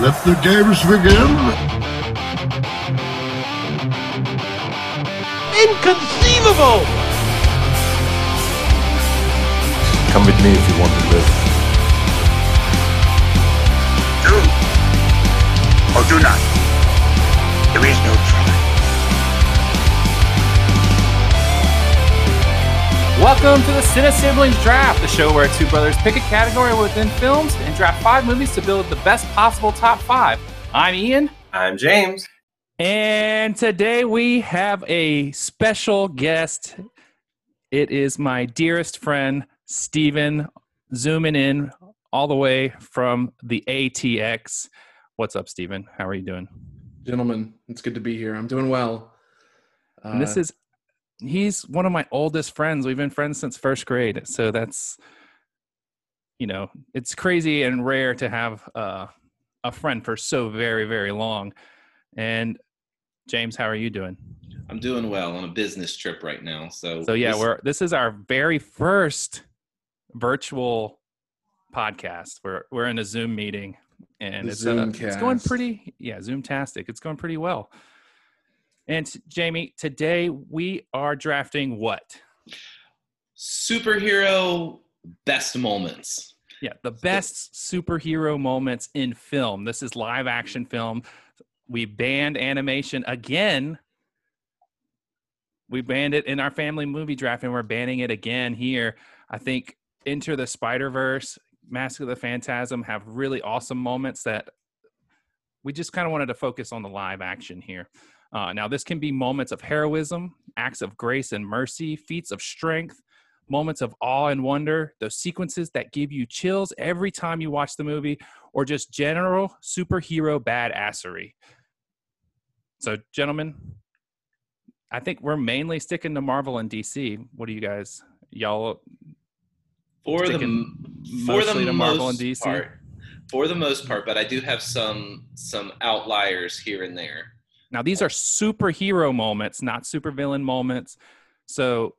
Let the games begin. Inconceivable! Come with me if you want to live. Do or do not. There is no try. Welcome to the Cine Siblings Draft, the show where two brothers pick a category within films and draft five movies to build the best possible top five. I'm Ian. I'm James. And today we have a special guest. It is my dearest friend, Steven, zooming in all the way from the ATX. What's up, Steven? How are you doing? Gentlemen, it's good to be here. I'm doing well. Uh, And this is, he's one of my oldest friends. We've been friends since first grade. So that's, you know, it's crazy and rare to have uh, a friend for so very, very long. And James, how are you doing? I'm doing well on a business trip right now. So, So yeah, this- we're this is our very first virtual podcast. We're we're in a Zoom meeting, and The it's uh, it's going pretty yeah Zoomtastic. It's going pretty well. And Jamie, today we are drafting what? superhero best moments. Yeah, the best superhero moments in film. This is live action film. We banned animation again. We banned it in our family movie draft, and we're banning it again here. I think Enter the Spider Verse, Mask of the Phantasm have really awesome moments that we just kind of wanted to focus on the live action here. Uh, now, this can be moments of heroism, acts of grace and mercy, feats of strength, moments of awe and wonder, those sequences that give you chills every time you watch the movie, or just general superhero badassery. So, gentlemen, I think we're mainly sticking to Marvel and DC. What do you guys, y'all? For the for the mostly to Marvel most and DC? part, for the most part, but I do have some some outliers here and there. Now, these are superhero moments, not supervillain moments. So,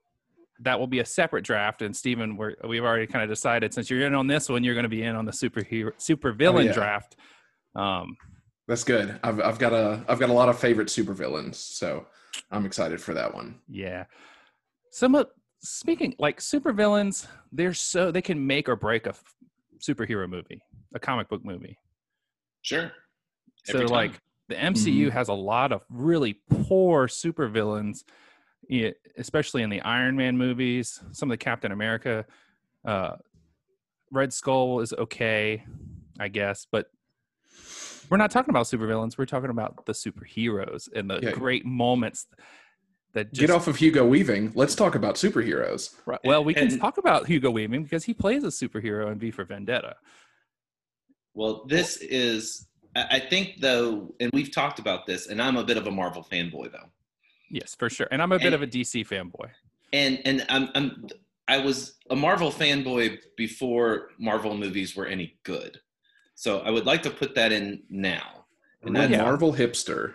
that will be a separate draft. And Stephen, we're, we've already kind of decided since you're in on this one, you're going to be in on the superhero supervillain yeah. draft. Um, that's good. I've I've got a I've got a lot of favorite supervillains, so I'm excited for that one. Yeah. Some of speaking like supervillains, they're so they can make or break a f- superhero movie, a comic book movie. Sure. So time. like the MCU Mhm. has a lot of really poor supervillains, yeah, especially in the Iron Man movies, some of the Captain America. Uh, Red Skull is okay, I guess, but we're not talking about supervillains. We're talking about the superheroes and the Yeah. great moments that just Get off of Hugo Weaving. Let's talk about superheroes. Right. Well, we can And- talk about Hugo Weaving because he plays a superhero in V for Vendetta. Well, this is I I think though, and we've talked about this, and I'm a bit of a Marvel fanboy though. Yes, for sure. And I'm a bit of a DC fanboy. and and I'm, I'm I was a Marvel fanboy before Marvel movies were any good. So I would like to put that in now And A that's- Marvel hipster.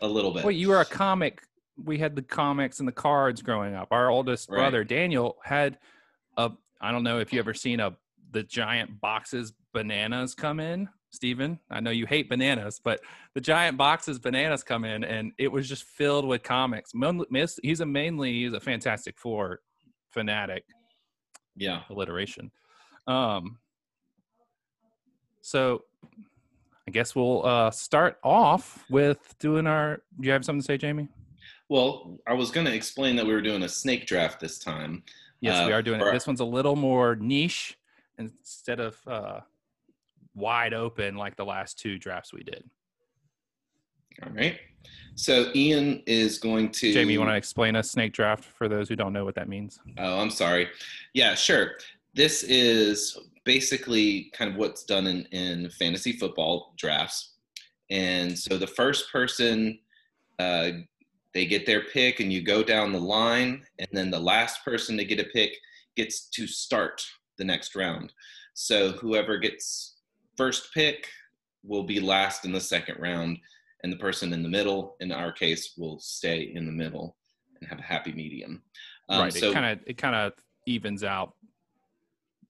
a little bit. Well, you were a comic. We had the comics and the cards growing up. Our oldest Right. brother Daniel had a. I don't know if you ever seen a the giant boxes bananas come in. Steven, I know you hate bananas, but the giant boxes bananas come in, and it was just filled with comics. He's a mainly he's a Fantastic Four fanatic. yeah. alliteration. Um, so I guess we'll uh, start off with doing our. Do you have something to say, Jamie? Well, I was going to explain that we were doing a snake draft this time. Yes, we Uh, are doing it. This one's a little more niche instead of uh, wide open like the last two drafts we did. All right. So Ian is going to. Jamie, you want to explain a snake draft for those who don't know what that means? Oh, I'm sorry. Yeah, sure. This is basically kind of what's done in, in fantasy football drafts. And so the first person, uh, they get their pick, and you go down the line, and then the last person to get a pick gets to start the next round. So whoever gets first pick will be last in the second round, and the person in the middle, in our case, will stay in the middle and have a happy medium. Um, right. so- it kind of it kind of evens out.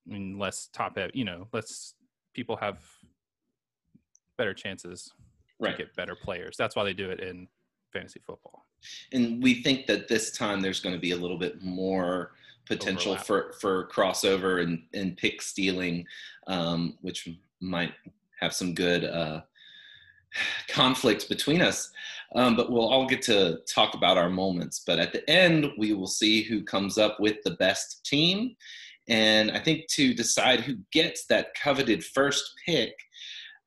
I mean, less top heavy. You know, less people have better chances Right. to get better players. That's why they do it in fantasy football. and we think that this time there's going to be a little bit more potential Overlap. for for crossover and and pick stealing um, which might have some good uh, conflict between us. Um, but we'll all get to talk about our moments. But at the end we will see who comes up with the best team. And i think to decide who gets that coveted first pick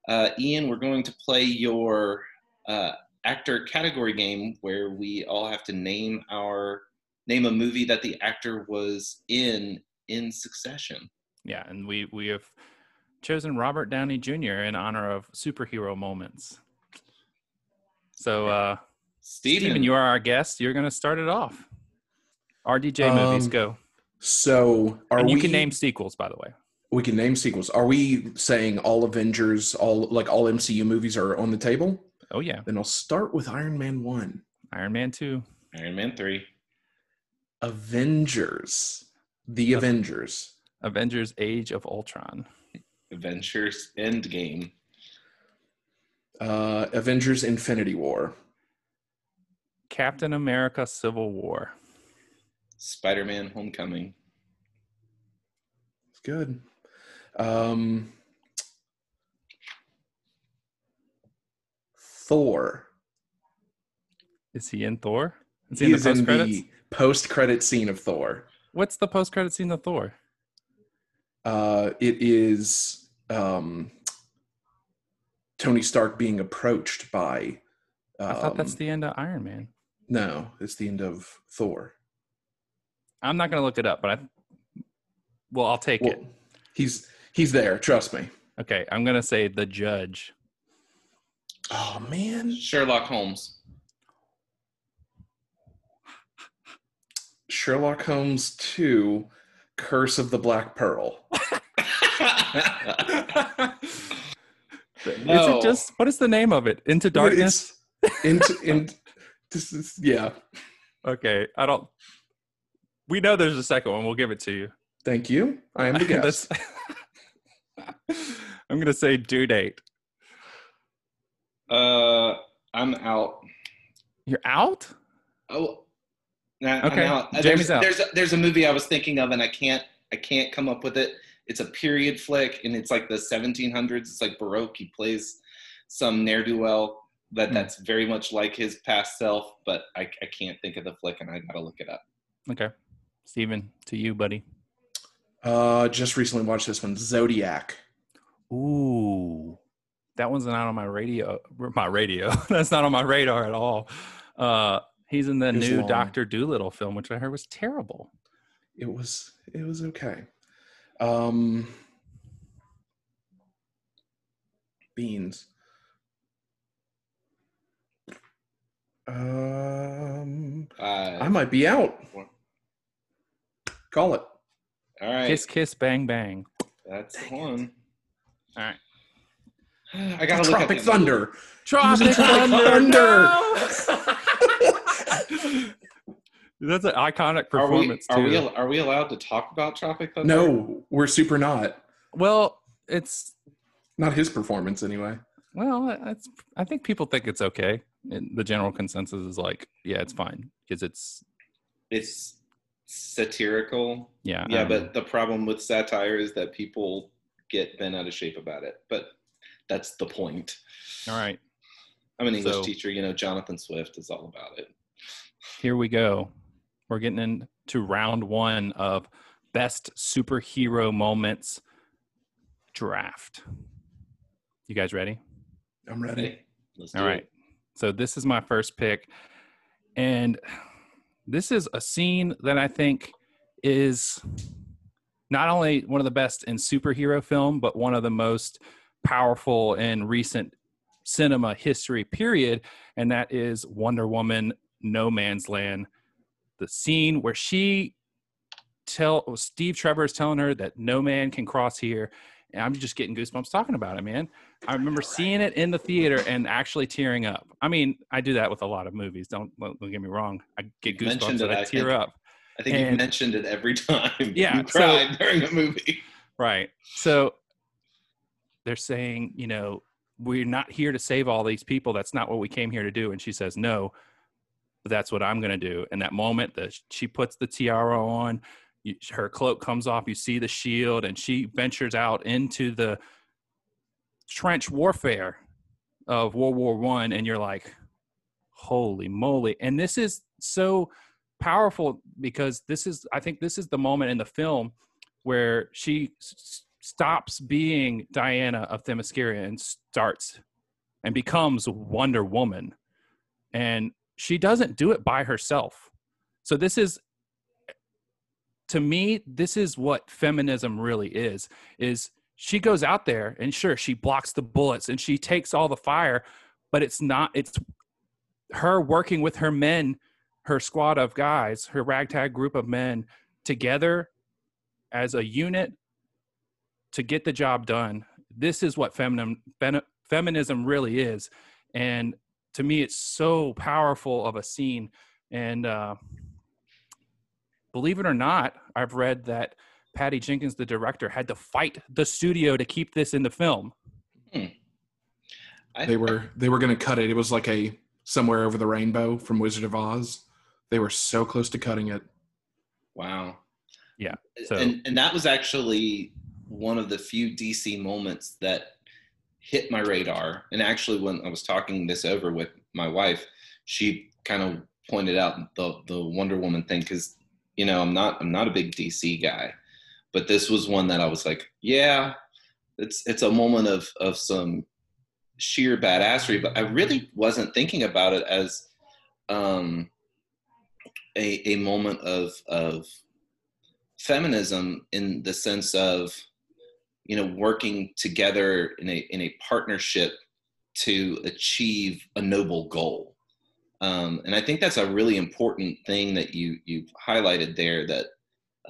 uh, ian we're going to play your uh, actor category game where we all have to name our name a movie that the actor was in in succession. Yeah, and we we have chosen Robert Downey Jr. in honor of superhero moments. So, uh, Steven, Steven, you are our guest. You're going to start it off. RDJ movies Um, go. So are And you we? can name sequels, by the way. We can name sequels. Are we saying all Avengers, all like all MCU movies are on the table? Oh yeah, Then I'll start with Iron Man one. Iron Man two. Iron Man three. Avengers, the Avengers. Avengers: Age of Ultron. Avengers Endgame. Uh, Avengers Infinity War. Captain America: Civil War. Spider-Man Homecoming. It's good. Um, Thor. Is he in Thor? Is he, in the He's post in credits? the post-credit scene of Thor. What's the post credit scene of Thor? Uh, it is um, Tony Stark being approached by. Um, I thought that's the end of Iron Man. no. It's the end of Thor. I'm not going to look it up, but I. Well, I'll take Well, it. he's he's there. Trust me. Okay, I'm going to say the Judge. Oh man, Sherlock Holmes. Sherlock Holmes two, Curse of the Black Pearl. Is it just what is the name of it? Into Darkness. It's into in. This is yeah. Okay, I don't. We know there's a second one. We'll give it to you. Thank you. I am the guest. I'm gonna say due date. uh, I'm out. You're out. Oh, nah, Okay, I'm out. Uh, Jamie's there's, out. There's a, there's a movie I was thinking of, and I can't I can't come up with it. It's a period flick, and it's like the 1700s. It's like Baroque. He plays some ne'er do well that Hmm. that's very much like his past self, but I, I can't think of the flick, and I gotta look it up. Okay, Steven, to you, buddy. Uh, just recently watched this one, Zodiac. Ooh, that one's not on my radio. My radio. That's not on my radar at all. Uh, he's in the new long. Doctor Dolittle film, which I heard was terrible. It was it was okay. Um, beans. Um, Uh, I might be out. Call it. all right, Kiss, kiss, bang, bang. that's the one. All right. I gotta look Tropic up Thunder. Tropic Tropic Thunder. Thunder. That's an iconic Are we performance are too. we are we allowed to talk about Tropic Thunder? No, we're super not. well, it's Not his performance anyway. well, it's. I think people think it's okay. And the general consensus is like, yeah, it's fine because it's it's satirical. yeah. Yeah, um, but the problem with satire is that people get bent out of shape about it. But that's the point. all right. I'm an English So- teacher. You know, Jonathan Swift is all about it. Here we go. We're getting into round one of best superhero moments draft. You guys ready? I'm ready. Let's do All right. it. So this is my first pick. And this is a scene that I think is not only one of the best in superhero film, but one of the most powerful in recent cinema history, period. And that is Wonder Woman No Man's Land. The scene where she tell Steve Trevor is telling her that no man can cross here. And I'm just getting goosebumps talking about it, man. I remember seeing it in the theater and actually tearing up. I mean, I do that with a lot of movies. Don't don't get me wrong. I get You goosebumps and it, I I tear think. up. I think you mentioned it every time. Yeah, you so- cried during a movie. Right. So they're saying, you know, we're not here to save all these people. That's not what we came here to do. And she says, no, that's what I'm going to do. And that moment that she puts the tiara on, you, her cloak comes off, you see the shield, and she ventures out into the trench warfare of World War One, and you're like, holy moly! And this is so powerful because this is, I think, this is the moment in the film where she s- stops being Diana of Themyscira and starts and becomes Wonder Woman, and she doesn't do it by herself. So this is to me this is what feminism really is is she goes out there and sure she blocks the bullets and she takes all the fire but it's not it's her working with her men her squad of guys her ragtag group of men together as a unit to get the job done this is what feminism feminism really is and to me it's so powerful of a scene and uh believe it or not, I've read that Patty Jenkins, the director, had to fight the studio to keep this in the film. I, They were they were going to cut it. It was like a somewhere over the rainbow from Wizard of Oz. They were so close to cutting it. wow. Yeah, so- and and that was actually one of the few DC moments that hit my radar. And actually, when I was talking this over with my wife, she kind of pointed out the the Wonder Woman thing because you know I'm not I'm not a big DC guy, but this was one that I was like, yeah, it's it's a moment of of some sheer badassery, but I really wasn't thinking about it as um, a a moment of of feminism in the sense of you know working together in a in a partnership to achieve a noble goal. Um, and i think that's a really important thing that you you've highlighted there that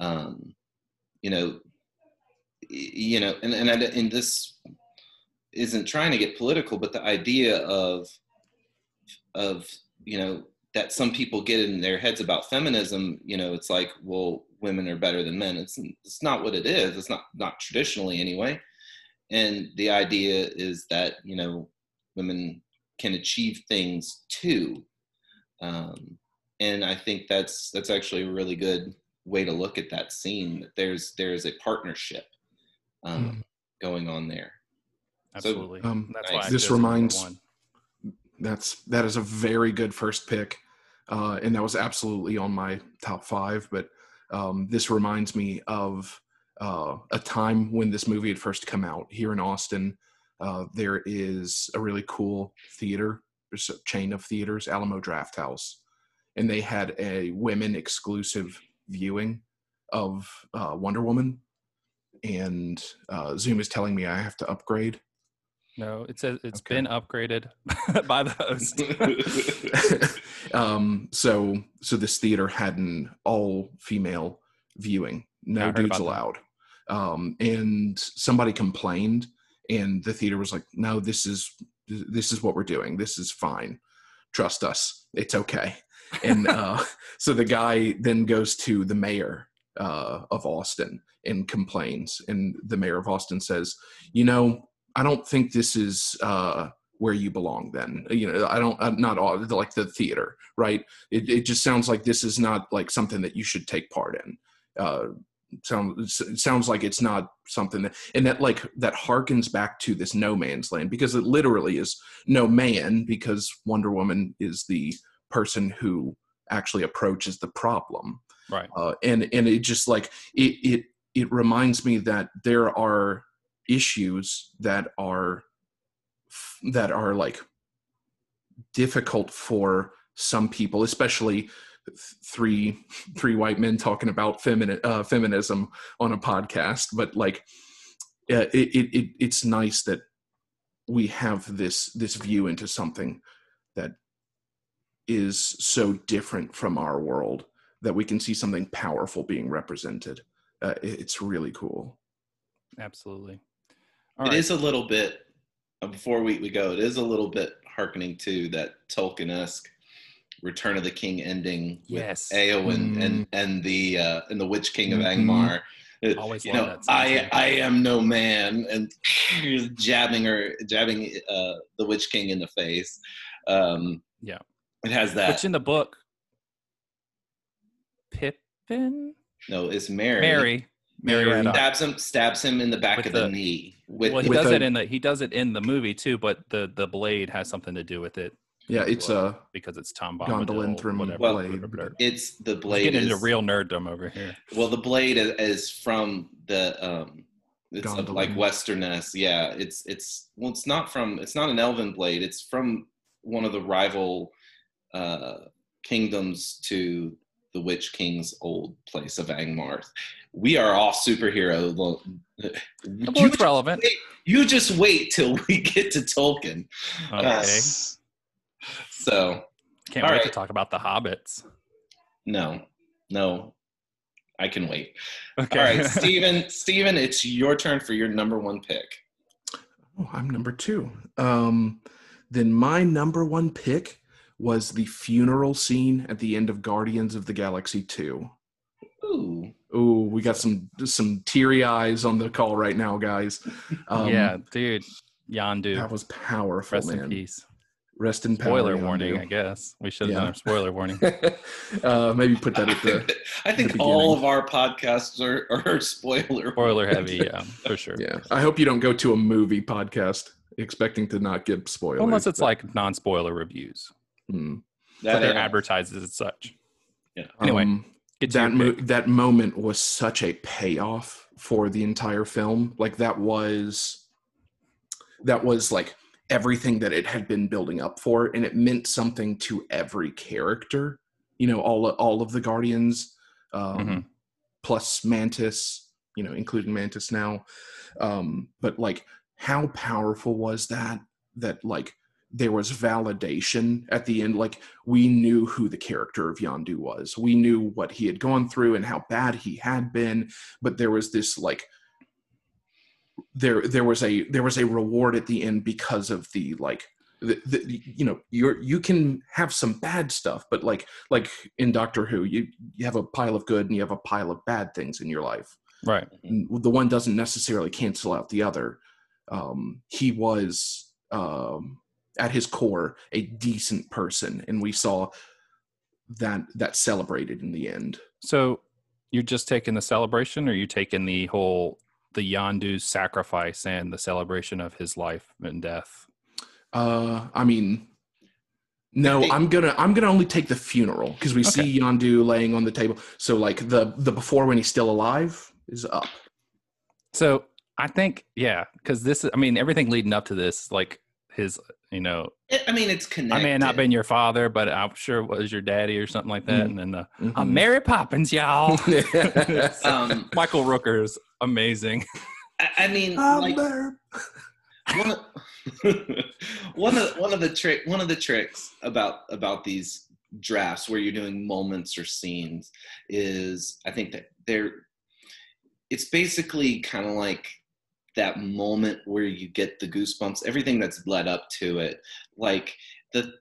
um, you know you know and and, I, and this isn't trying to get political but the idea of of you know that some people get in their heads about feminism you know it's like well women are better than men it's it's not what it is it's not not traditionally anyway and the idea is that you know women can achieve things too um, and i think that's that's actually a really good way to look at that scene that there's there's a partnership um, going on there So, Absolutely. um, That's nice. why I This chose it number reminds- That's that is a very good first pick, uh, and that was absolutely on my top five. But um, this reminds me of uh, a time when this movie had first come out here in Austin. Uh, there is a really cool theater, there's a chain of theaters, Alamo Draft House, and they had a women exclusive viewing of uh, Wonder Woman. And uh, Zoom is telling me I have to upgrade. No, it says it's Okay. been upgraded by the host. um, so so this theater had an all female viewing, no heard dudes allowed. Um, and somebody complained, and the theater was like, "No, this is this is what we're doing. This is fine. Trust us. It's okay." And uh, so the guy then goes to the mayor uh, of Austin and complains, and the mayor of Austin says, "You know, I don't think this is." Uh, where you belong then you know i don't uh, not all like the theater right it, it just sounds like this is not like something that you should take part in uh sounds it sounds like it's not something that and that like that harkens back to this no man's land because it literally is no man because wonder woman is the person who actually approaches the problem right. uh, and and it just like it it it reminds me that there are issues that are that are like difficult for some people especially th- three three white men talking about femini- uh, feminism on a podcast but like uh, it, it, it it's nice that we have this this view into something that is so different from our world that we can see something powerful being represented. Uh, it- it's really cool. Absolutely. It is a little bit uh, before we, we go. It is a little bit harkening to that Tolkien-esque Return of the King ending with Yes. Eowyn Mm. and and the uh, and the Witch King of Mhm. Angmar. Always you love know, that scene, I. I am no man, and jabbing her, jabbing uh, the Witch King in the face. Um, Yeah. it has that. Which in the book, Pippin, no, it's Merry. Merry, Merry, Merry. Stabs him, stabs him in the back With of the, the- knee. With, Well, he With does a- it in the he does it in the movie too, but the the blade has something to do with it Yeah, it's uh because it's Tom Gondolin Bombadil, through whatever. Well, blade. it's the We're blade. getting into is- real nerddom over here. Well, the blade is, is from the um, it's of, like Gondolin. Westernesse. Yeah, it's it's well, it's not from it's not an elven blade. It's from one of the rival uh, kingdoms to the Witch King's old place of Angmarth. We are all superhero. Well, You, it's relevant. you just wait till we get to Tolkien. Okay, Yes. So can't all wait to talk about the hobbits. no, no, I can wait. Okay, All right, Stephen. Stephen, it's your turn for your number one pick. Oh, I'm number two. Um, then my number one pick was the funeral scene at the end of Guardians of the Galaxy 2. Ooh. Oh, we got some some teary eyes on the call right now, guys. Um, yeah, dude, Yondu, that was powerful, rest man. in peace. Rest in power. Spoiler Yondu. warning, I guess we should have Yeah. done a spoiler warning. uh, maybe put that at the I think the all of our podcasts are, are spoiler. Spoiler heavy, yeah, for sure. yeah. I hope you don't go to a movie podcast expecting to not get spoilers. Unless it's but- like non-spoiler reviews, Hmm. but That, they're advertised as such. Anyway, Um, To that mo- that moment was such a payoff for the entire film. Like that was that was like everything that it had been building up for and it meant something to every character you know all all of the guardians um Mhm. plus mantis you know including mantis now. Um but like how powerful was that that like there was validation at the end like we knew who the character of Yondu was. We knew what he had gone through and how bad he had been, but there was this like there there was a there was a reward at the end because of the like the, the, you know you're you can have some bad stuff but like like in doctor who you you have a pile of good and you have a pile of bad things in your life right. the one doesn't necessarily cancel out the other. Um, he was um, at his core a decent person, and we saw that that celebrated in the end. So you're just taking the celebration, or you taking the whole the Yondu's sacrifice and the celebration of his life and death? Uh, I mean, no, I'm gonna I'm gonna only take the funeral because we Okay. see Yondu laying on the table. So like the the before when he's still alive is up. So I think, yeah, because this I mean, everything leading up to this, like his, you know, It- I mean, it's connected. I may have not been your father, but I'm sure it was your daddy or something like that. Mm. And then, uh, Mhm. I'm Mary Poppins, y'all. Um, Michael Rooker is amazing. I, I mean, I'm like there. one of, one of one of the trick one of the tricks about about these drafts where you're doing moments or scenes is I think that they're it's basically kind of like that moment where you get the goosebumps everything that's led up to it like the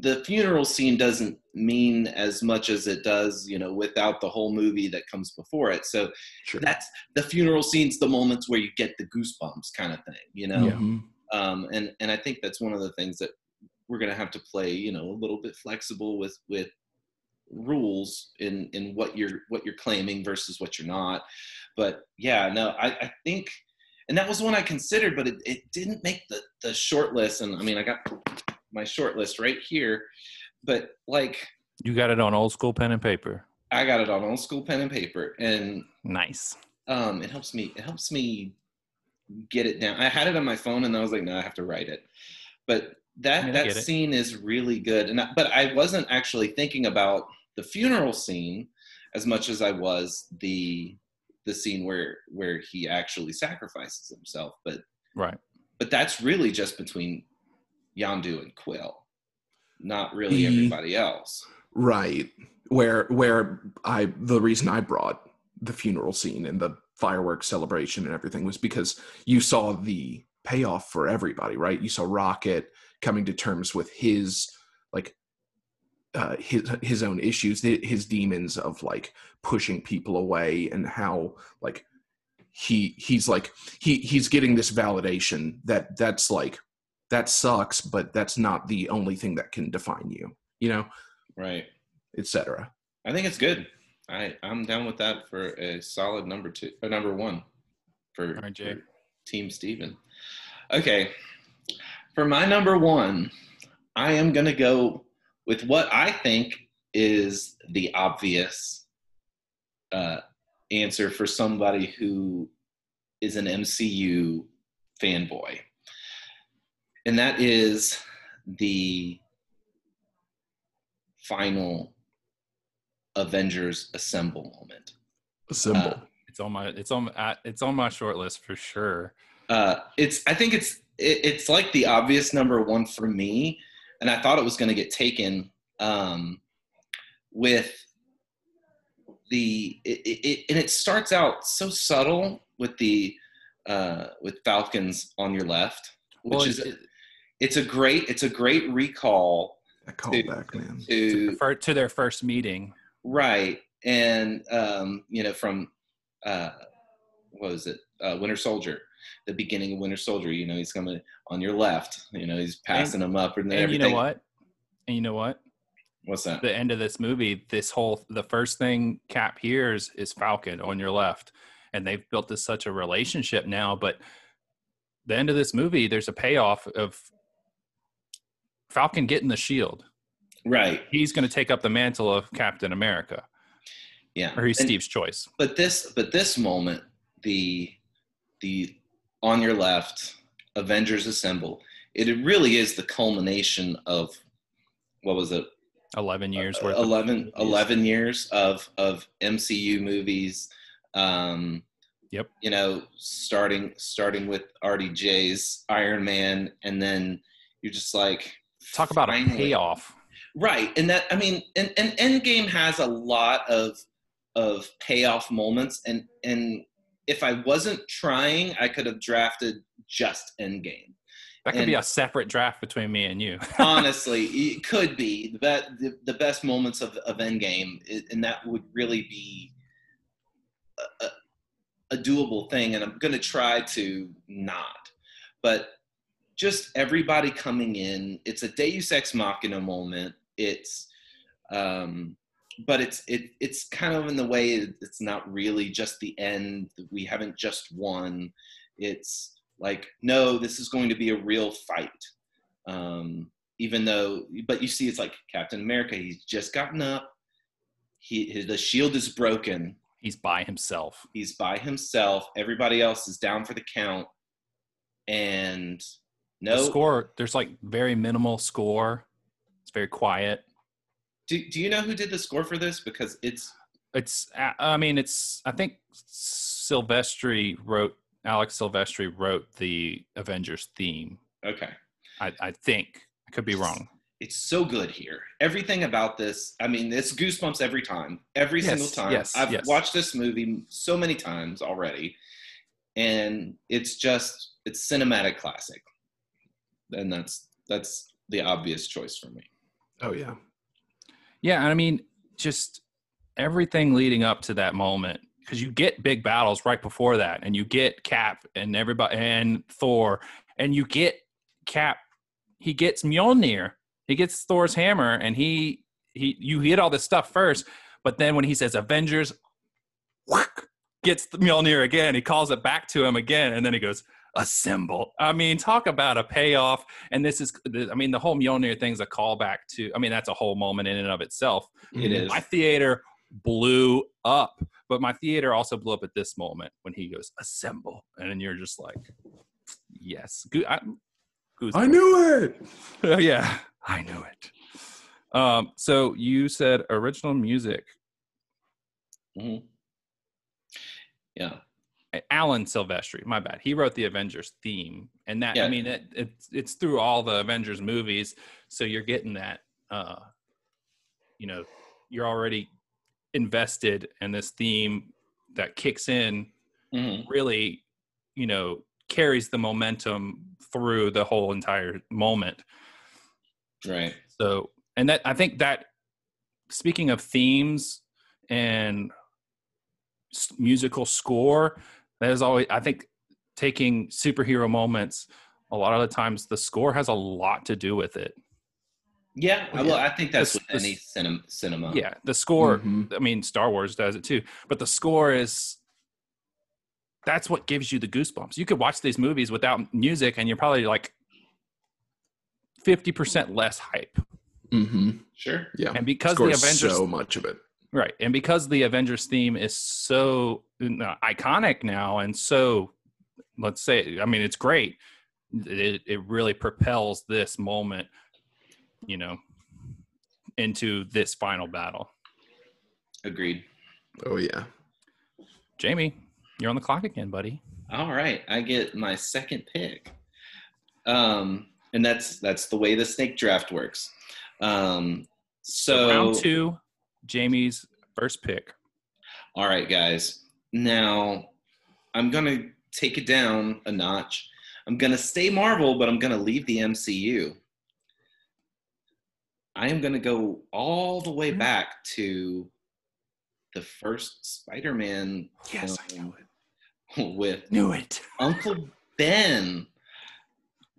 the funeral scene doesn't mean as much as it does you know without the whole movie that comes before it so Sure. that's the funeral scenes the moments where you get the goosebumps kind of thing you know Mhm. um, and and I think that's one of the things that we're going to have to play, you know, a little bit flexible with with rules in in what you're what you're claiming versus what you're not. But yeah, no, I, I think, and that was one I considered, but it, it didn't make the the short list. And I mean, I got my short list right here, but like You got it on old school pen and paper. I got it on old school pen and paper, and Nice. um, it helps me. It helps me get it down. I had it on my phone, and I was like, no, I have to write it. But that that scene is really good, and I, but I wasn't actually thinking about the funeral scene as much as I was the the scene where where he actually sacrifices himself. But Right. but that's really just between Yondu and Quill, not really He- everybody else. Right. Where where I the reason I brought the funeral scene and the fireworks celebration and everything was because you saw the payoff for everybody, right? You saw Rocket coming to terms with his like uh, his his own issues, his demons of like pushing people away, and how like he he's like he he's getting this validation that that's like that sucks, but that's not the only thing that can define you, you know, Right. etc. I think it's good. I I'm down with that for a solid number two, or number one, for, All right, Jay. for Team Steven. Okay, for my number one, I am gonna go with what I think is the obvious uh, answer for somebody who is an MCU fanboy, and that is the final Avengers Assemble moment. Assemble. Uh, It's on my it's on uh, it's on my short list for sure. Uh, it's I think it's it, it's like the obvious number one for me, and I thought it was going to get taken um, with the it, it, it- and it starts out so subtle with the uh, with Falcons on your left, which Well, is it- it's a great it's a great recall that callback, man. to for, to their first meeting. Right, and um, you know, from uh, what was it, uh, Winter Soldier, the beginning of Winter Soldier. You know, he's coming on your left. You know, he's passing them up, and, then And you know what? And you know what? What's that? the end of this movie, this whole the first thing Cap hears is Falcon on your left, and they've built this such a relationship now. But the end of this movie, there's a payoff of Falcon getting the shield. right. He's going to take up the mantle of Captain America, Yeah. or he's And- Steve's choice. but this but this moment the the on your left avengers assemble it really is the culmination of what was it Eleven years uh, worth. of 11, movies. 11 years of of mcu movies um Yep. you know starting starting with rdj's iron man and then you're just like Talk about a payoff. Right, and that I mean, and, and Endgame has a lot of of payoff moments, and and if I wasn't trying, I could have drafted just Endgame. That could be a separate draft between me and you. Honestly, it could be the best the, the best moments of of Endgame, and that would really be a, a, a doable thing. And I'm going to try to not, but just everybody coming in. It's a Deus Ex Machina moment. It's, um, but it's it it's kind of in the way it's not really just the end. We haven't just won. It's like no, this is going to be a real fight. Um, even though, but you see, it's like Captain America. He's just gotten up. He his, the shield is broken. He's by himself. He's by himself. Everybody else is down for the count. And The no, score. There's like very minimal score. It's very quiet. do, do you know who did the score for this? Because it's It's. I mean, it's. I think Silvestri wrote. Alex Silvestri wrote the Avengers theme. okay. I, I think. I could be wrong. It's so good here. Everything about this, I mean, it's goosebumps every time. Every Yes, single time. yes, I've yes. watched this movie so many times already. And it's just it's cinematic classic. And that's that's the obvious choice for me. Oh yeah. Yeah, and I mean, just everything leading up to that moment because you get big battles right before that, and you get Cap and everybody and Thor, and you get Cap. He gets Mjolnir. He gets Thor's hammer, and he he you hit all this stuff first, but then when he says Avengers, whack, gets the Mjolnir again. He calls it back to him again, and then he goes assemble. I mean, talk about a payoff. And this is, I mean, the whole Mjolnir thing's a callback to. I mean, that's a whole moment in and of itself. It mm-hmm. is. My theater blew up, but my theater also blew up at this moment when he goes assemble, and then you're just like, yes, Goo- I, I knew it. Oh, yeah, I knew it. Um, so you said original music, Mhm. Yeah. Alan Silvestri. My bad. He wrote the Avengers theme, and that I mean, it, it's it's through all the Avengers movies, so you're getting that. Uh, you know, you're already invested in this theme that kicks in. Mhm. Really, you know, carries the momentum through the whole entire moment. Right. So, and that I think that speaking of themes and musical score, that is always I think taking superhero moments. A lot of the times, the score has a lot to do with it. Yeah, Well, well, yeah. I think that's This- with this- any cinema. cinema. Yeah, the score. Mhm. I mean, Star Wars does it too, but the score is that's what gives you the goosebumps. You could watch these movies without music, and you're probably like fifty percent less hype. hmm sure. Yeah. And because the Scores Avengers, so much of it. right, and because the Avengers theme is so uh, iconic now, and so let's say, I mean, it's great. It it really propels this moment, you know, into this final battle. Agreed. Oh yeah. Jamie, you're on the clock again, buddy. All right, I get my second pick. Um, and that's that's the way the snake draft works. Um, so round two, Jamie's first pick. All right, guys. Now I'm gonna take it down a notch. I'm gonna stay Marvel, but I'm gonna leave the MCU. I am gonna go all the way back to the first Spider-Man Yes, I film knew with Knew it. Uncle Ben.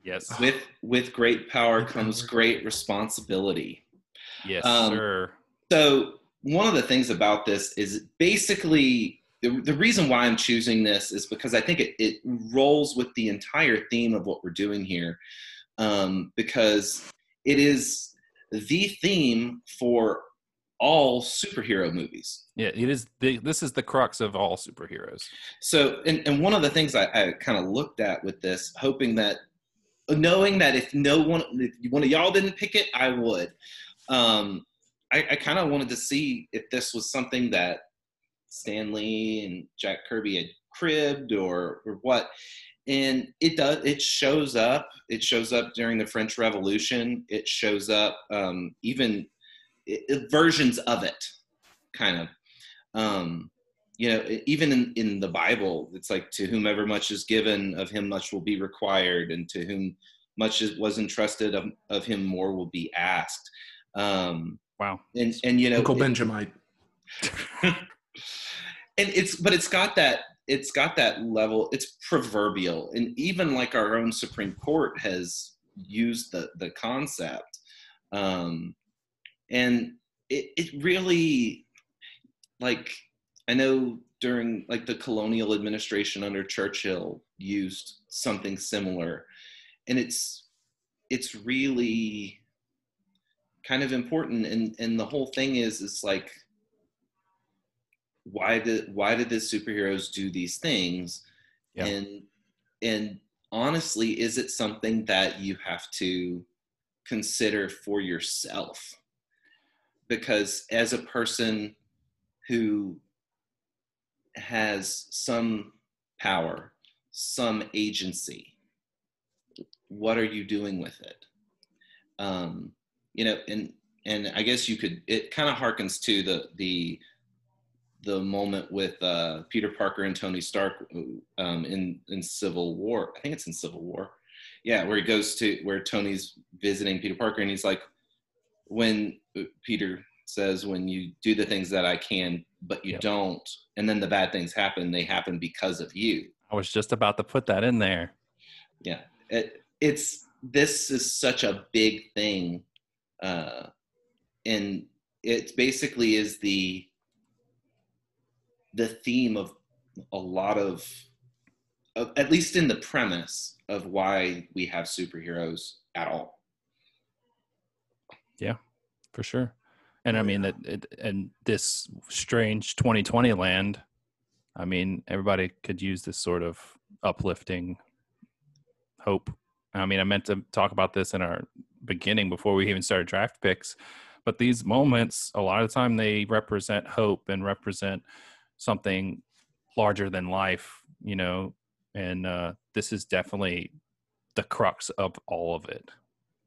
Yes, With with great power comes great responsibility. yes, Um, sir. So one of the things about this is basically the, the reason why I'm choosing this is because I think it, it rolls with the entire theme of what we're doing here, um, because it is the theme for all superhero movies. Yeah, it is. The, this is the crux of all superheroes. So, and, and one of the things I, I kind of looked at with this, hoping that, knowing that if no one, if one of y'all didn't pick it, I would. Um, I, I kind of wanted to see if this was something that Stan Lee and Jack Kirby had cribbed or or what. And it does. It shows up. It shows up during the French Revolution. It shows up um, even it, it- versions of it, kind of. Um, you know, even in, in the Bible, it's like to whomever much is given, of him much will be required, and to whom much is, was entrusted, of, of him more will be asked. Um, Wow. and and you know, Uncle Benjamin. and it's but it's got that it's got that level. It's proverbial, and even like our own Supreme Court has used the the concept, um, and it it really like I know during like the colonial administration under Churchill used something similar, and it's it's really kind of important. And and the whole thing is is like why did why did the superheroes do these things? Yeah. and and honestly is it something that you have to consider for yourself? Because as a person who has some power some agency what are you doing with it? Um you know and and i guess you could it kind of harkens to the the the moment with uh, Peter Parker and Tony Stark um, in in Civil War. I think it's in Civil War. Yeah, where he goes to where Tony's visiting Peter Parker, and he's like, when uh, Peter says, "When you do the things that I can, but you Yep. don't, and then the bad things happen, they happen because of you." I was just about to put that in there. Yeah, it, it's this is such a big thing, uh, and it basically is the the theme of a lot of, of at least in the premise of why we have superheroes at all. Yeah, for sure. And I mean that, it, and this strange 2020 land. I mean, everybody could use this sort of uplifting hope. I mean, I meant to talk about this in our beginning before we even started draft picks, but these moments, a lot of the time, they represent hope and represent something larger than life. You know, and uh, this is definitely the crux of all of it,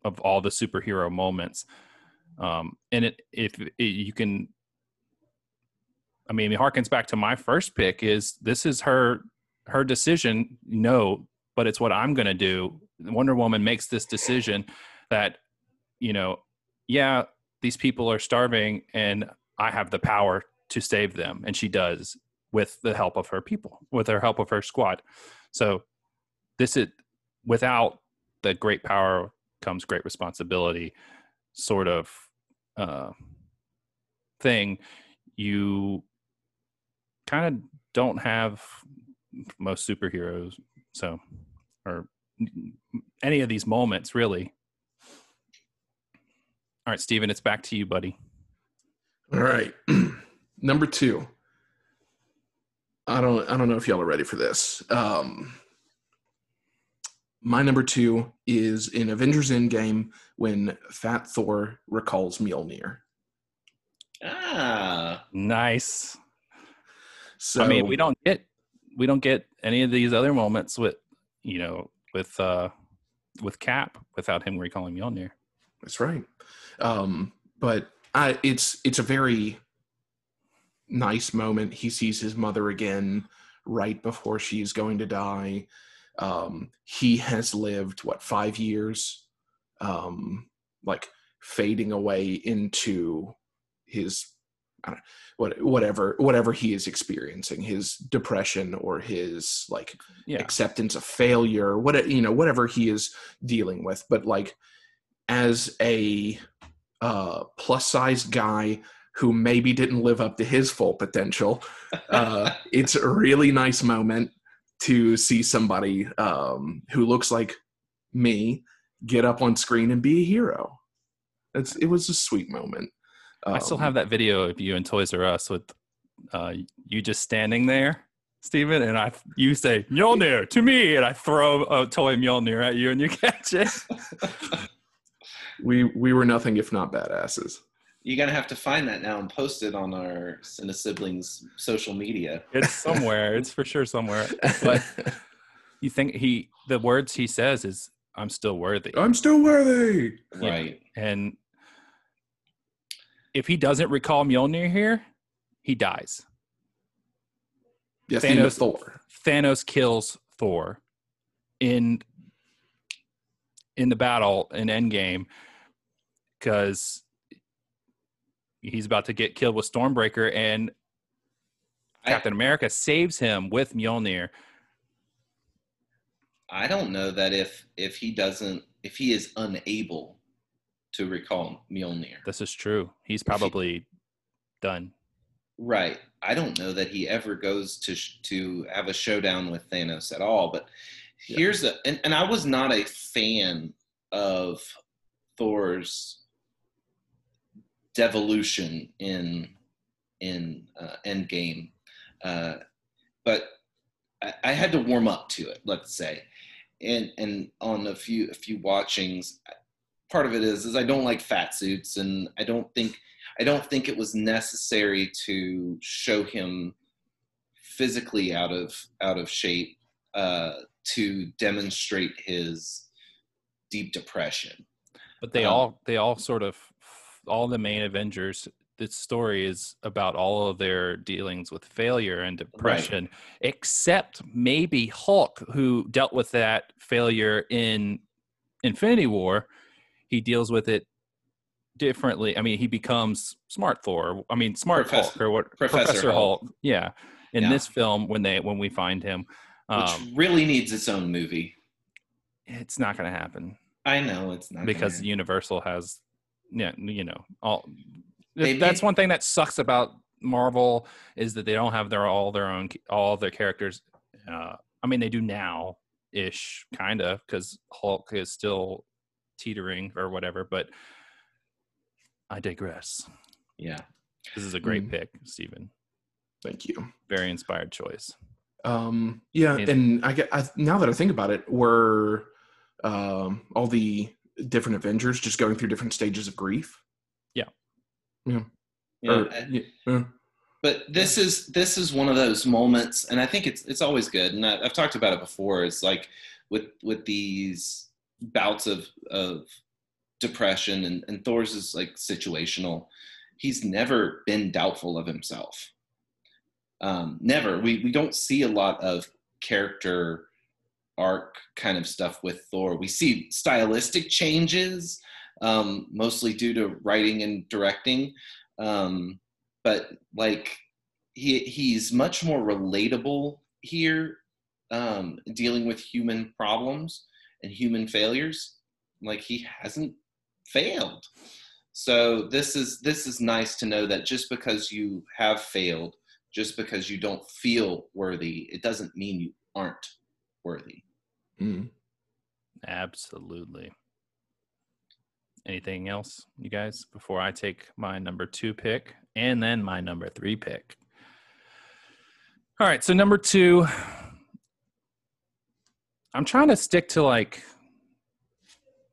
of all the superhero moments um, and it if it, you can i mean it harkens back to my first pick is this is her her decision no but it's what i'm going to do wonder woman makes this decision that you know yeah these people are starving and I have the power to save them. And she does with the help of her people, with her help of her squad. So this is without the great power comes great responsibility sort of uh, thing. You kind of don't have most superheroes. So, or any of these moments really. All right, Steven, it's back to you, buddy. All right. Number two. I don't I don't know if y'all are ready for this. Um my number two is in Avengers Endgame when Fat Thor recalls Mjolnir. Ah, Nice. So I mean, we don't get we don't get any of these other moments with you know with uh with Cap without him recalling Mjolnir. That's right. Um, but I, it's it's a very nice moment. He sees his mother again right before she's going to die. Um, he has lived what five years, um, like fading away into his I don't, what whatever whatever he is experiencing, his depression or his like Yeah. acceptance of failure, what you know, whatever he is dealing with. But like as a uh, plus sized guy who maybe didn't live up to his full potential, uh, it's a really nice moment to see somebody um, who looks like me get up on screen and be a hero. It's it was a sweet moment. I still Um, have that video of you and Toys R Us with uh, you just standing there, Steven, and I you say Mjolnir to me, and I throw a toy Mjolnir at you, and you catch it. we we were nothing if not badasses. You're gonna have to find that now and post it on our Cine Siblings social media. it's somewhere. It's for sure somewhere. But you think he the words he says is I'm still worthy. I'm still worthy. Yeah. Right. And if he doesn't recall Mjolnir here, he dies. Yes, the end Thanos- Thor. Thanos kills Thor in in the battle in Endgame because he's about to get killed with Stormbreaker, and I- Captain America saves him with Mjolnir. I don't know that if if he doesn't if he is unable to recall Mjolnir. This is true. He's probably done. Right. I don't know that he ever goes to sh- to have a showdown with Thanos at all. But Yeah. here's the and, and I was not a fan of Thor's devolution in in uh, Endgame, uh, but I, I had to warm up to it. Let's say, and and on a few a few watchings, part of it is is I don't like fat suits, and I don't think I don't think it was necessary to show him physically out of out of shape uh, to demonstrate his deep depression. But they Um, all they all sort of all the main Avengers. This story is about all of their dealings with failure and depression, except maybe Hulk, who dealt with that failure in Infinity War. He deals with it differently. I mean, he becomes Smart Thor. I mean, Smart Professor- Hulk or what? Professor Hulk. Hulk. Yeah. In Yeah. this film, when they when we find him, Which um, really needs its own movie. it's not going to happen I know it's not because Universal has, yeah, you know, all. They that's made- one thing that sucks about Marvel is that they don't have their all their own all their characters. Uh, I mean, they do now ish, kind of, because Hulk is still teetering or whatever. But I digress. yeah. This is a great Mm. pick, Stephen. Thank you. Very inspired choice. Um, yeah, and I get I, now that I think about it, were um, all the different Avengers just going through different stages of grief? Yeah, Or- and- yeah, yeah. but this is this is one of those moments and i think it's it's always good and I, i've talked about it before it's like with with these bouts of of depression and, and thor's is like situational. He's never been doubtful of himself. Um never. We we don't see a lot of character arc kind of stuff with thor we see stylistic changes um, mostly due to writing and directing. Um, but like he he's much more relatable here, um, dealing with human problems and human failures. Like he hasn't failed. So this is this is nice to know that just because you have failed, just because you don't feel worthy, it doesn't mean you aren't worthy. Mm. Absolutely. Anything else, you guys, before I take my number two pick and then my number three pick? All right, so number two, I'm trying to stick to like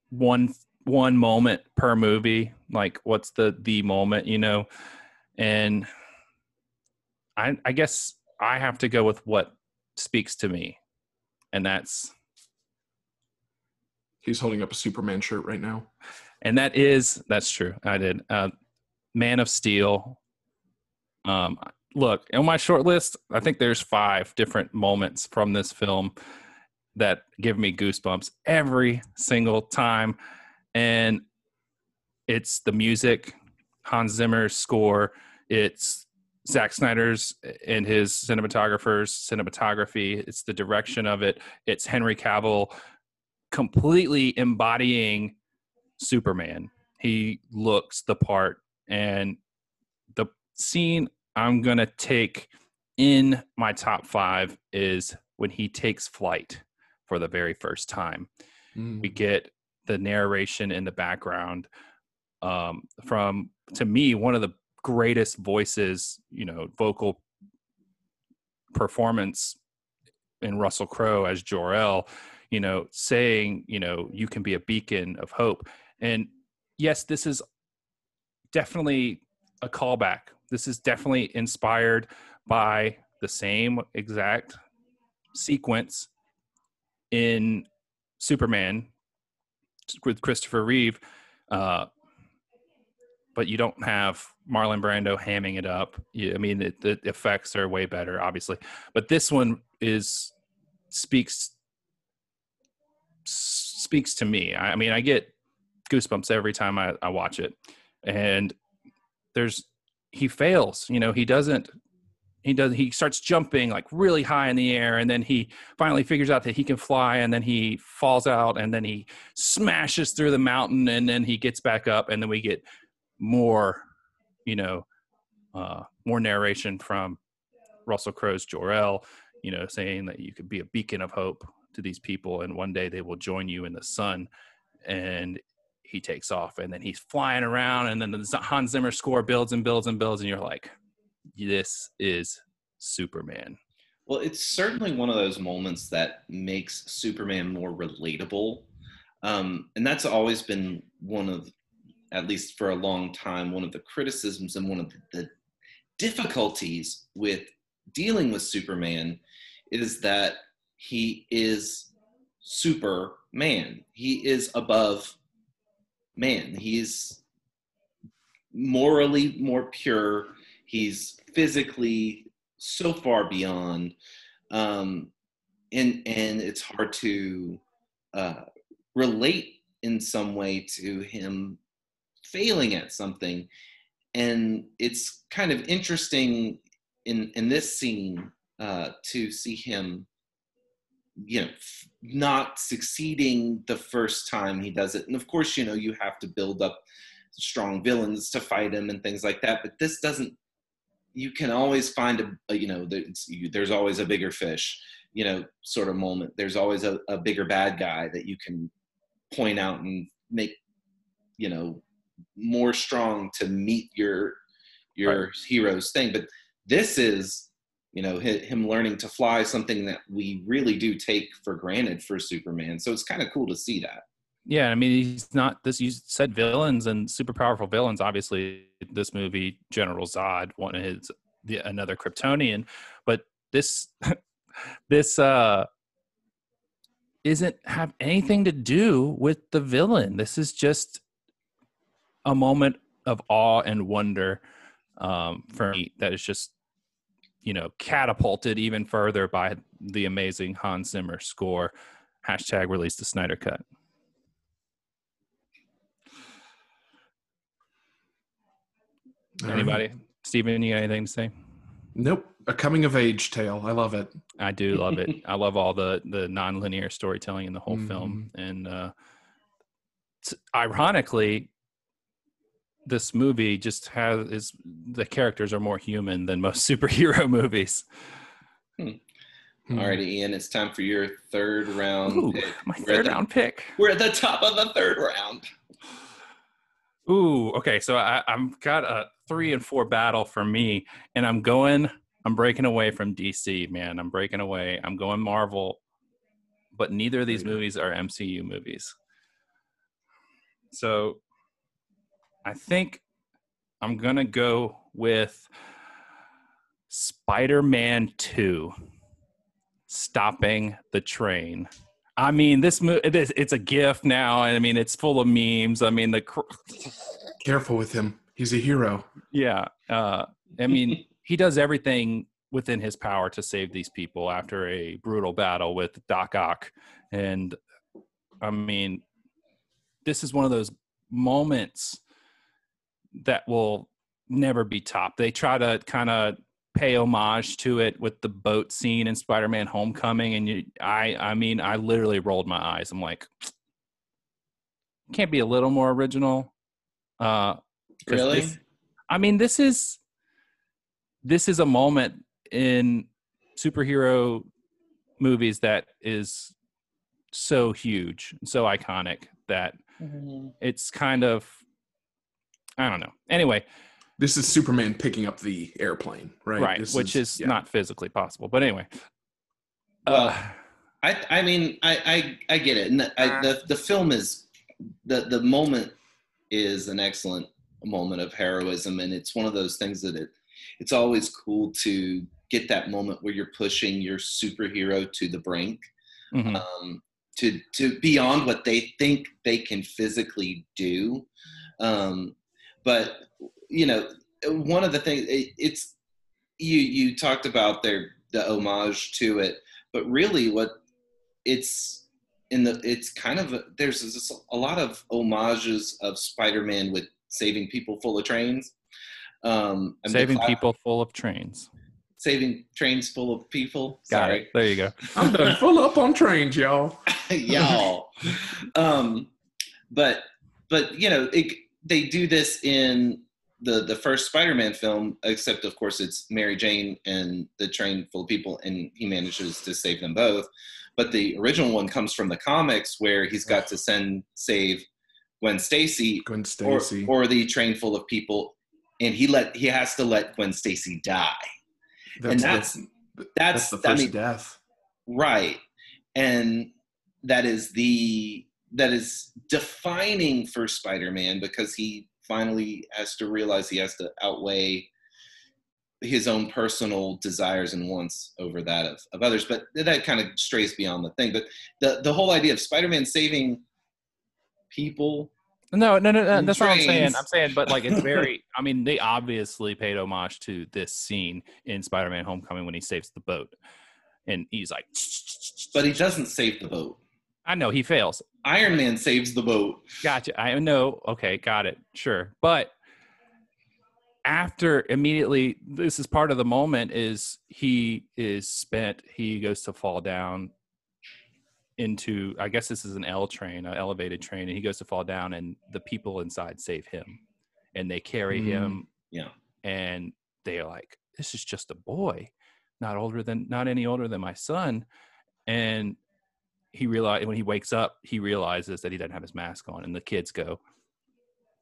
one one moment per movie. Like, what's the the moment, you know? And I I guess I have to go with what speaks to me, and that's He's holding up a Superman shirt right now. and that is that's true. I did. Uh, Man of Steel. Um, look on my short list. I think there's five different moments from this film that give me goosebumps every single time, and it's the music, Hans Zimmer's score. It's Zack Snyder's and his cinematographers' cinematography. It's the direction of it. It's Henry Cavill completely embodying Superman. He looks the part. And the scene I'm going to take in my top five is when he takes flight for the very first time. Mm. We get the narration in the background um, from, to me, one of the greatest voices, you know, vocal performance in Russell Crowe as Jor-El you know, saying, you know, you can be a beacon of hope. And yes, this is definitely a callback. This is definitely inspired by the same exact sequence in Superman with Christopher Reeve. Uh, but you don't have Marlon Brando hamming it up. You, I mean, the effects are way better, obviously. But this one is speaks speaks to me. I, I mean, I get goosebumps every time I, I watch it, and there's he fails. You know, he doesn't. He does. He starts jumping like really high in the air, and then he finally figures out that he can fly, and then he falls out, and then he smashes through the mountain, and then he gets back up, and then we get more, you know, uh, more narration from Russell Crowe's Jor-El, you know, saying that you could be a beacon of hope to these people and one day they will join you in the sun and he takes off and then he's flying around and then the Hans Zimmer score builds and builds and builds and you're like this is Superman. Well, it's certainly one of those moments that makes Superman more relatable. Um, and that's always been one of, at least for a long time, one of the criticisms and one of the, difficulties with dealing with Superman is that he is Superman. He is above man. He's morally more pure. He's physically so far beyond, um, and and it's hard to uh, relate in some way to him failing at something. And it's kind of interesting in in this scene uh, to see him you know not succeeding the first time he does it and of course you know you have to build up strong villains to fight him and things like that but this doesn't you can always find a, a you know there's, there's always a bigger fish you know sort of moment there's always a, a bigger bad guy that you can point out and make you know more strong to meet your your Right. hero's thing. But this is you know him learning to fly something that we really do take for granted for superman. So it's kind of cool to see that. Yeah, I mean he's not this you said villains and super powerful villains. Obviously this movie General Zod one of his the, another Kryptonian. But this this uh isn't have anything to do with the villain. This is just a moment of awe and wonder um, for me that is just you know catapulted even further by the amazing Hans Zimmer score. Hashtag release the Snyder Cut. Um, Anybody? Right. Steven, you got anything to say? Nope. A coming of age tale. I love it. I do love it. I love all the the non-linear storytelling in the whole mm-hmm. film. And uh, t- ironically, this movie just has is the characters are more human than most superhero movies. Hmm. Alrighty, Ian, it's time for your third round. Ooh, pick. my We're at third the- round pick. We're at the top of the third round. Ooh, okay. So I, I've got a three and four battle for me, and I'm going. I'm breaking away from DC, man. I'm breaking away. I'm going Marvel, but neither of these There you go. movies are MCU movies. So I think I'm gonna go with Spider-Man Two, stopping the train. I mean, this movie it is, it's a gift now. I mean, it's full of memes. I mean, the cr- Careful with him. He's a hero. yeah. Uh, I mean, he does everything within his power to save these people after a brutal battle with Doc Ock. And I mean, this is one of those moments that will never be topped. They try to kind of pay homage to it with the boat scene in Spider-Man Homecoming and you I I mean, I literally rolled my eyes. I'm like can't be a little more original. Uh Really? this- I mean, this is this is a moment in superhero movies that is so huge, so iconic that it's kind of I don't know. Anyway, This is Superman picking up the airplane, right? right, This which is, yeah. not physically possible. But anyway, Well, uh, I I mean I I, I get it, and the, I, the the film is the the moment is an excellent moment of heroism, and it's one of those things that it it's always cool to get that moment where you're pushing your superhero to the brink, mhm. um, to to beyond what they think they can physically do. Um, but you know, one of the things it, it's you you talked about their the homage to it, but really what it's in the it's kind of a, there's this, a lot of homages of Spider-Man with saving people full of trains. Um, and saving cla- people full of trains. saving trains full of people. Got Sorry. it. There you go. I'm done full up on trains, y'all. y'all. um, but but you know it, they do this in the the first Spider-Man film, except of course it's Mary Jane and the train full of people, and he manages to save them both. But the original one comes from the comics, where he's got to send save Gwen Stacy Gwen or, Stacy. or the train full of people, and he let he has to let Gwen Stacy die. and that's the, That's, that's the I first mean, death. right and that is the that is defining for spider-man because he finally has to realize he has to outweigh his own personal desires and wants over that of, of others but that kind of strays beyond the thing but the the whole idea of spider-man saving people No, no, no, no. That's not what I'm saying. I'm saying, but like it's very. I mean, they obviously paid homage to this scene in Spider-Man: Homecoming when he saves the boat, and he's like, but he doesn't save the boat I know he fails. iron man saves the boat Gotcha. I know. Okay, got it. Sure, but after immediately, this is part of the moment. Is he is spent? He goes to fall down into. I guess this is an L train, an elevated train, and he goes to fall down, and the people inside save him, and they carry Mm. him. Yeah. and they are like, "This is just a boy, not older than, not any older than my son," and he realized when he wakes up, he realizes that he doesn't have his mask on, and the kids go,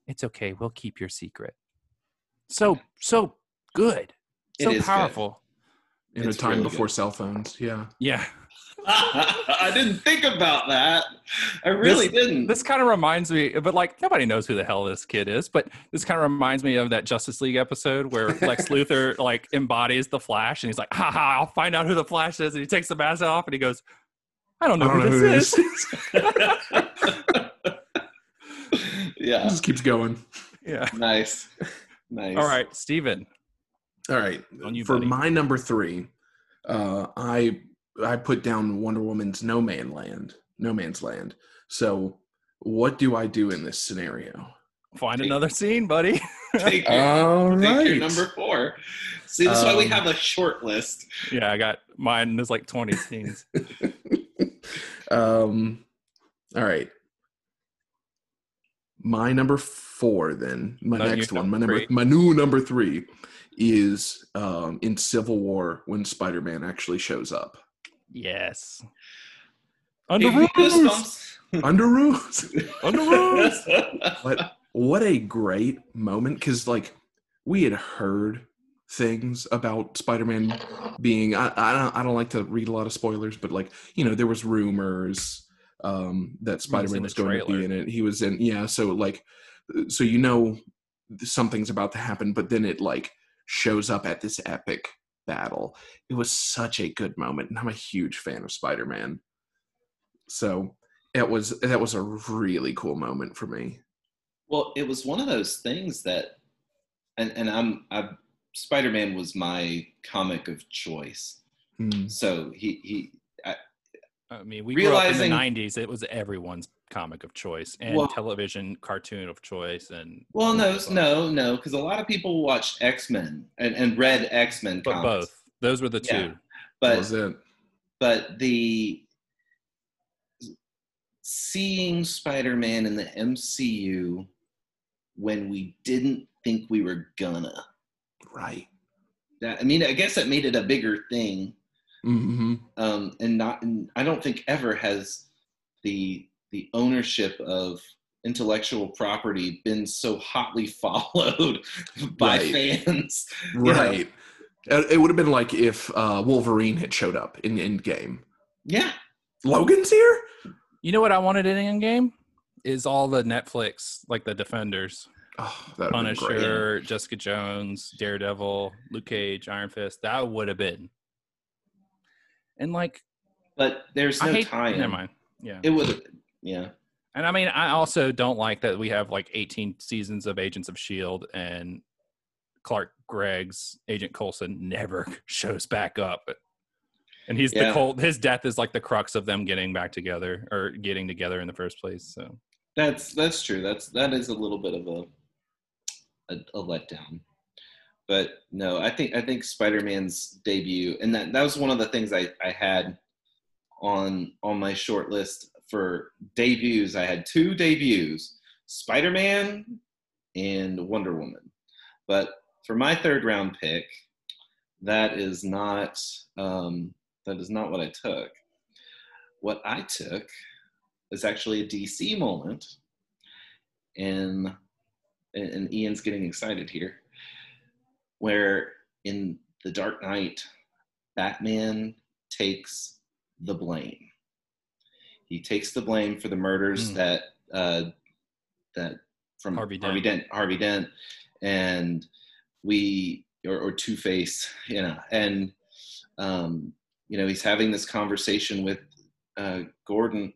"It's okay, we'll keep your secret." So so good, so is good. powerful. In It's a time really before good. cell phones. Yeah. Yeah, i didn't think about that i really didn't this kind of reminds me, but like nobody knows who the hell this kid is. But this kind of reminds me of that Justice League episode where Lex Luthor like embodies the Flash, and he's like, "Ha ha! I'll find out who the Flash is." And he takes the mask off, and he goes, "I don't know, I don't who, know this who is." yeah It just keeps going. yeah. nice nice All right, Steven. All right. You, For buddy. my number three, uh, I I put down Wonder Woman's No Man Land, No Man's Land. So, what do I do in this scenario? Find another scene, buddy. Take your, All take your number four. See, that's is why we Um, have a short list. yeah, I got mine. There's like 20 scenes. um, all right. My number four, then my No, next one, my number number, three. my new number three, is um, in Civil War when Spider-Man actually shows up Yes. Under me rules. under rules. Under rules. but what a great moment because like we had heard things about spider-man being I, I don't i don't like to read a lot of spoilers but like you know there was rumors um that spider-man in was the going to be in it. He was in yeah so like so you know something's about to happen but then it like shows up at this epic battle. It was such a good moment and i'm a huge fan of spider-man. So it was that was a really cool moment for me. Well, it was one of those things that, and and I'm I Spider Man was my comic of choice. Mm. So he he I mean, we Realizing- grew up in the 90s. It was everyone's comic of choice and Well- television cartoon of choice. And well no no no because a lot of people watched X Men and, and read X Men but comics, both. Those were the two. Yeah. but was it but the seeing Spider-Man in the MCU when we didn't think we were gonna. Right That I mean, I guess that made it a bigger thing, hmm um, and not. And I don't think ever has the the ownership of intellectual property been so hotly followed by Right. fans. You know? right Uh, it would have been like if uh wolverine had showed up in the endgame Yeah, logan's here You know what I wanted in Endgame? Is all the Netflix, like the Defenders, oh that would have been great Punisher, Jessica Jones, Daredevil, Luke Cage, Iron Fist. That would have been. And like, but there's no hate. time. Never mind. Yeah. It would. Yeah. And I mean, I also don't like that we have like 18 seasons of Agents of S.H.I.E.L.D. And Clark Gregg's Agent Coulson never shows back up. And he's Yeah. the cold, his death is like the crux of them getting back together or getting together in the first place. So, That's that's true. That's that is a little bit of a a, a letdown. But no, I think I think Spider-Man's debut, and that that was one of the things I I had on on my short list for debuts. I had two debuts: Spider-Man and Wonder Woman. But for my third round pick, that is not um, that is not what I took. What I took is actually a DC moment, and and and Ian's getting excited here, where in the Dark Knight, Batman takes the blame. He takes the blame for the murders Mm. that uh, that from Harvey Harvey Dent, Harvey Dent, and we or, or Two Face, you know, and um, you know he's having this conversation with uh, Gordon,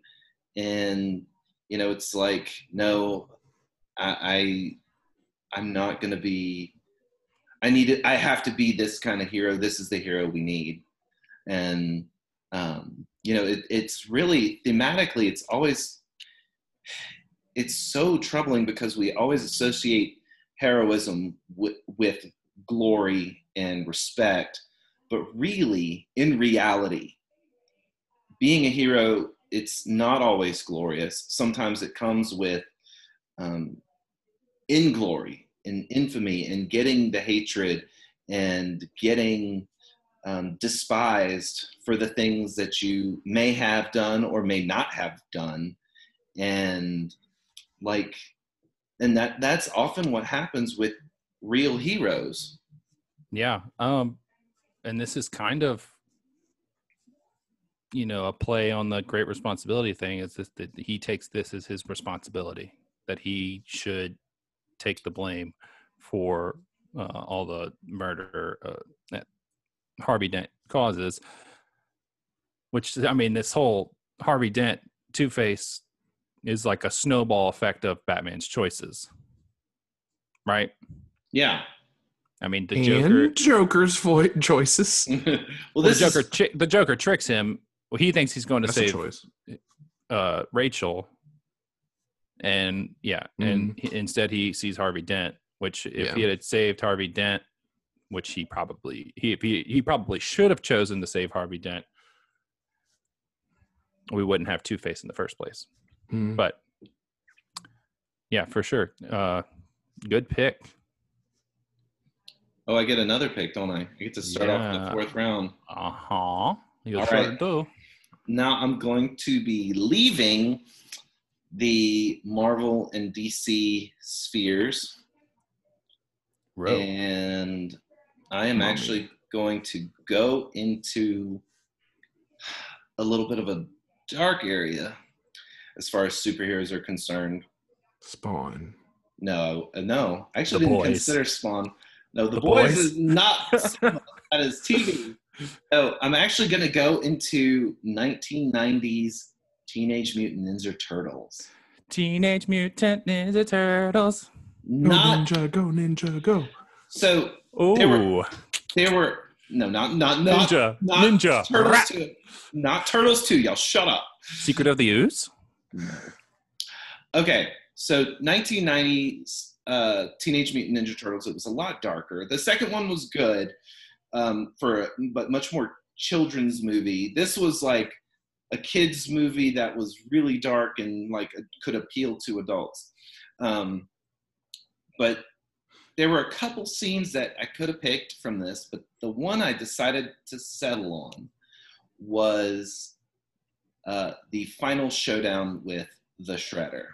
and you know it's like no, I, I I'm not gonna be. I need it. I have to be this kind of hero. This is the hero we need, and um, you know it, it's really thematically. It's always it's so troubling because we always associate heroism with, with glory and respect, but really, in reality, being a hero it's not always glorious. Sometimes it comes with um, inglory and infamy and getting the hatred and getting um, despised for the things that you may have done or may not have done and like and that that's often what happens with real heroes yeah. Um, and this is kind of, you know, a play on the great responsibility thing is this, that he takes this as his responsibility, that he should take the blame for uh, all the murder uh, that Harvey Dent causes. Which I mean, this whole Harvey Dent Two Face is like a snowball effect of Batman's choices, right? yeah I mean, the and Joker. joker's vo- choices well Well, the Joker, is, chi- the Joker tricks him. Well, he thinks he's going to that's save choice uh, Rachel, and yeah, and he, instead he sees Harvey Dent, which if Yeah. he had saved Harvey Dent, which he probably he if he he probably should have chosen to save Harvey Dent, we wouldn't have Two Face in the first place. Mm. But yeah, for sure, uh, good pick. Oh, I get another pick, don't I? I get to start off in the fourth round. Uh huh. You All sure right. do. Now I'm going to be leaving the Marvel and DC spheres, Row. and I am Mommy. actually going to go into a little bit of a dark area as far as superheroes are concerned. Spawn. No, uh, no, I actually The didn't Boys. consider Spawn. No, the, The boys, Boys? is not Spawn. that is TV. Oh, I'm actually going to go into 1990s Teenage Mutant Ninja Turtles. Teenage Mutant Ninja Turtles. Go ninja, go ninja, go. so. Ooh, They were- There were no, not not not Ninja, not Ninja, Turtles Rat. two, not Turtles two. Y'all shut up. Secret of the Ooze. Okay, so 1990s uh, Teenage Mutant Ninja Turtles. It was a lot darker. The second one was good, um, for but much more children's movie. This was like a kids movie that was really dark and like could appeal to adults. Um, but there were a couple scenes that I could have picked from this, but the one I decided to settle on was uh, the final showdown with the Shredder,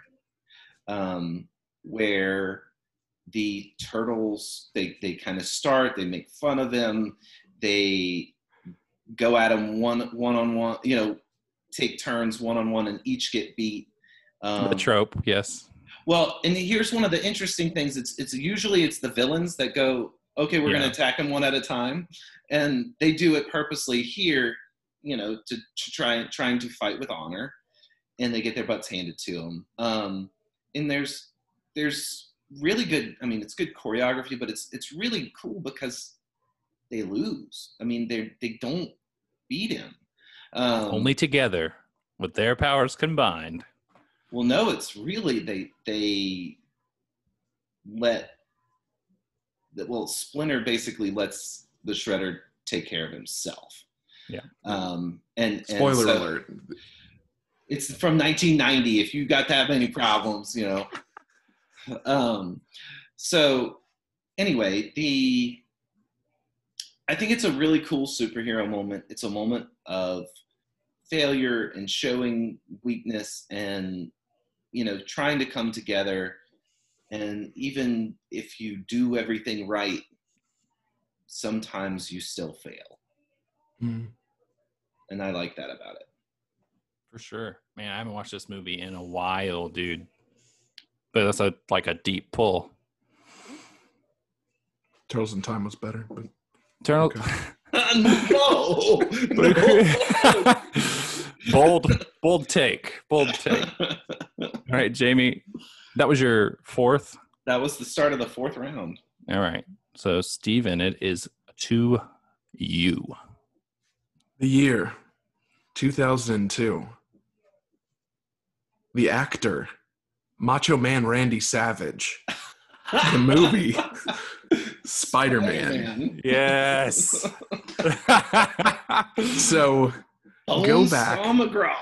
um, where the turtles they they kind of start, they make fun of them, they go at him one one on one, you know, take turns one on one, and each get beat. Um, the trope, yes. well, and here's one of the interesting things. It's it's usually it's the villains that go, okay, we're Yeah. going to attack them one at a time, and they do it purposely here, you know, to, to try trying to fight with honor, and they get their butts handed to them. Um, and there's there's really good. I mean, it's good choreography, but it's it's really cool because they lose. I mean, they they don't beat him. Um, Only together with their powers combined. Well, no, it's really they they let that. Well, Splinter basically lets the Shredder take care of himself. Yeah. Um. And, and Spoiler so alert. It's from 1990. If you got that many problems, you know. um. So, anyway, the I think it's a really cool superhero moment. It's a moment of failure and showing weakness and you know trying to come together and even if you do everything right sometimes you still fail Mm. and i like that about it For sure. Man, I haven't watched this movie in a while, dude. But that's a like a deep pull. Turtles in Time was better, but Turtle no, bold bold take. Bold take. All right, Jamie. That was your fourth. that was the start of the fourth round All right. So Steven, it is to you. the year 2002. The actor, Macho Man Randy Savage. The movie, Spider Man. Man. Yes. So, Go back. Saw McGraw.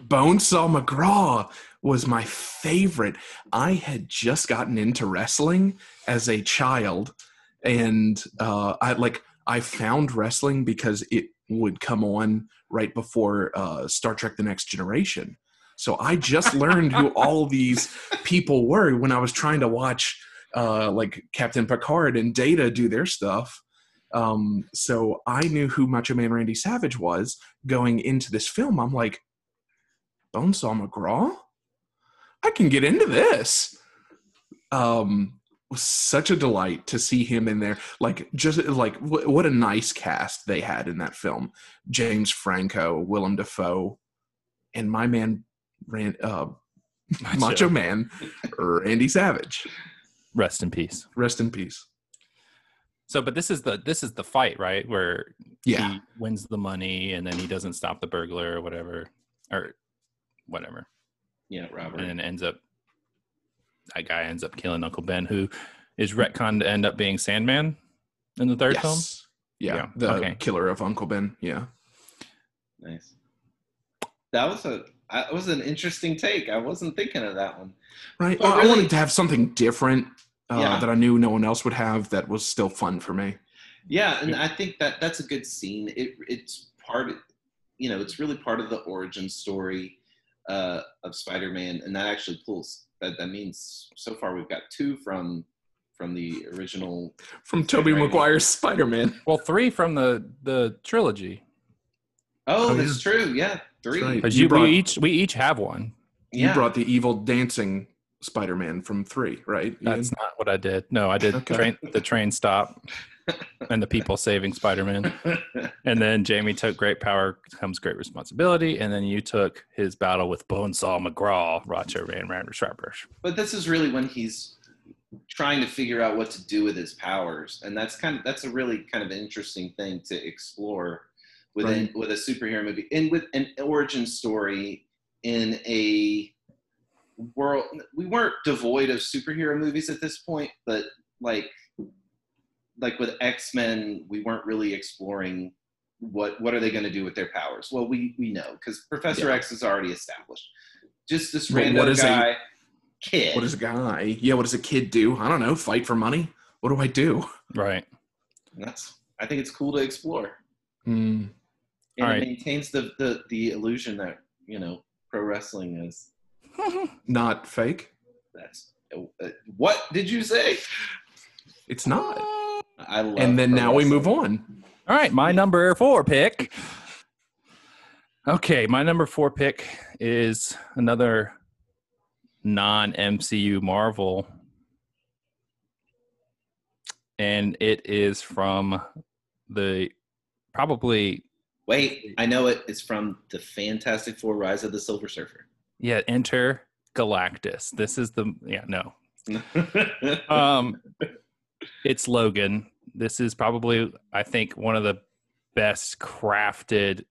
Bonesaw McGraw was my favorite. I had just gotten into wrestling as a child, and uh, I like I found wrestling because it would come on right before uh, Star Trek: The Next Generation. So I just learned who all these people were when I was trying to watch uh, like Captain Picard and Data do their stuff. Um, so I knew who Macho Man Randy Savage was going into this film. I'm like, Bonesaw McGraw? I can get into this. Um, was such a delight to see him in there. Like, just like wh- what a nice cast they had in that film. James Franco, Willem Dafoe, and my man, Ran, uh, Macho Man, Randy Savage. Rest in peace. Rest in peace. So, but this is the this is the fight, right? Where Yeah. he wins the money and then he doesn't stop the burglar or whatever, or whatever, Yeah, Robert. and then ends up that guy ends up killing Uncle Ben, who is retconned to end up being Sandman in the third yes. film. Yeah, Yeah, the okay. killer of Uncle Ben. Yeah. Nice. That was a that was an interesting take. I wasn't thinking of that one. Right. But Well, I really- wanted to have something different uh, Yeah. that I knew no one else would have that was still fun for me. Yeah, and I think that that's a good scene. It it's part, you know, it's really part of the origin story uh, of Spider-Man, and that actually pulls. That that means so far we've got two from from the original. From Tobey Right. Maguire's Spider Man. Well, three from the the trilogy Oh, Oh, that's true. Yeah, three. right. because You you, brought- we each we each have one. Yeah. You brought the evil dancing Spider Man from three, right? That's Ian? not what I did. No, I did Okay. train, the train stop and the people saving Spider-Man. And then Jamie took great power comes great responsibility. And then you took his battle with Bonesaw McGraw, Roger Van Rander Sharpers. but this is really when he's trying to figure out what to do with his powers and that's kind of that's a really kind of interesting thing to explore within Right. with a superhero movie and with an origin story in a world we weren't devoid of superhero movies at this point but like like with x-men we weren't really exploring what what are they going to do with their powers well we we know because professor Yeah. x is already established just this Well, random what is a- guy kid What does a guy? Yeah, what does a kid do? I don't know. Fight for money? What do I do? Right. that's i think it's cool to explore Hmm. and All right. it maintains the, the the illusion that you know pro wrestling is not fake. that's uh, what did you say It's not. i love And then pro now we move on. All right, my number four pick. Okay, my number four pick is another non MCU Marvel. And it is from the probably, wait i know it it's from the fantastic four rise of the silver surfer yeah, Enter Galactus. This is the, yeah, no. Um, it's Logan. This is probably, I think, one of the best crafted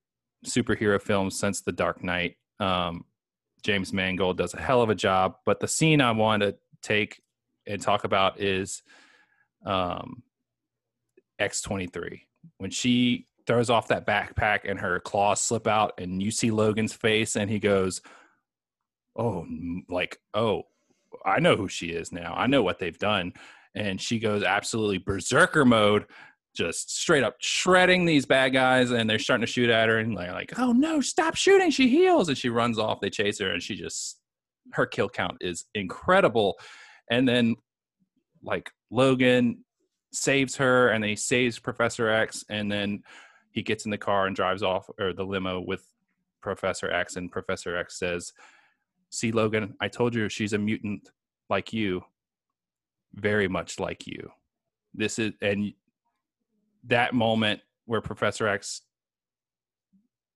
superhero films since The Dark Knight. Um, James Mangold does a hell of a job, but the scene I want to take and talk about is um, X23 when she throws off that backpack and her claws slip out, and you see Logan's face, and he goes, "Oh, like oh, I know who she is now. I know what they've done." And she goes absolutely berserker mode, just straight up shredding these bad guys, and they're starting to shoot at her, and they're like, "Oh no, stop shooting!" She heals, and she runs off. They chase her, and she just her kill count is incredible. And then like Logan saves her, and then he saves Professor X, and then he gets in the car and drives off or the limo with Professor X, and Professor X says, "See, Logan, I told you she's a mutant like you, very much like you. This is and that moment where Professor X,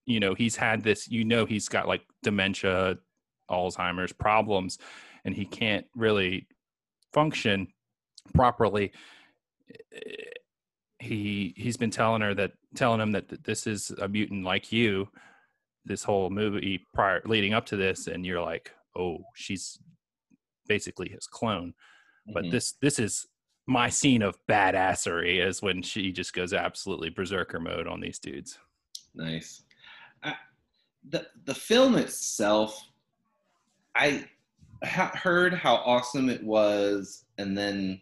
you know, he's had this, you know, he's got like dementia, Alzheimer's problems, and he can't really function properly. Eh, he he's been telling her that telling him that th- this is a mutant like you this whole movie prior leading up to this and you're like oh she's basically his clone but Mhm. this this is my scene of badassery is when she just goes absolutely berserker mode on these dudes Nice. The the film itself, I ha- heard how awesome it was, and then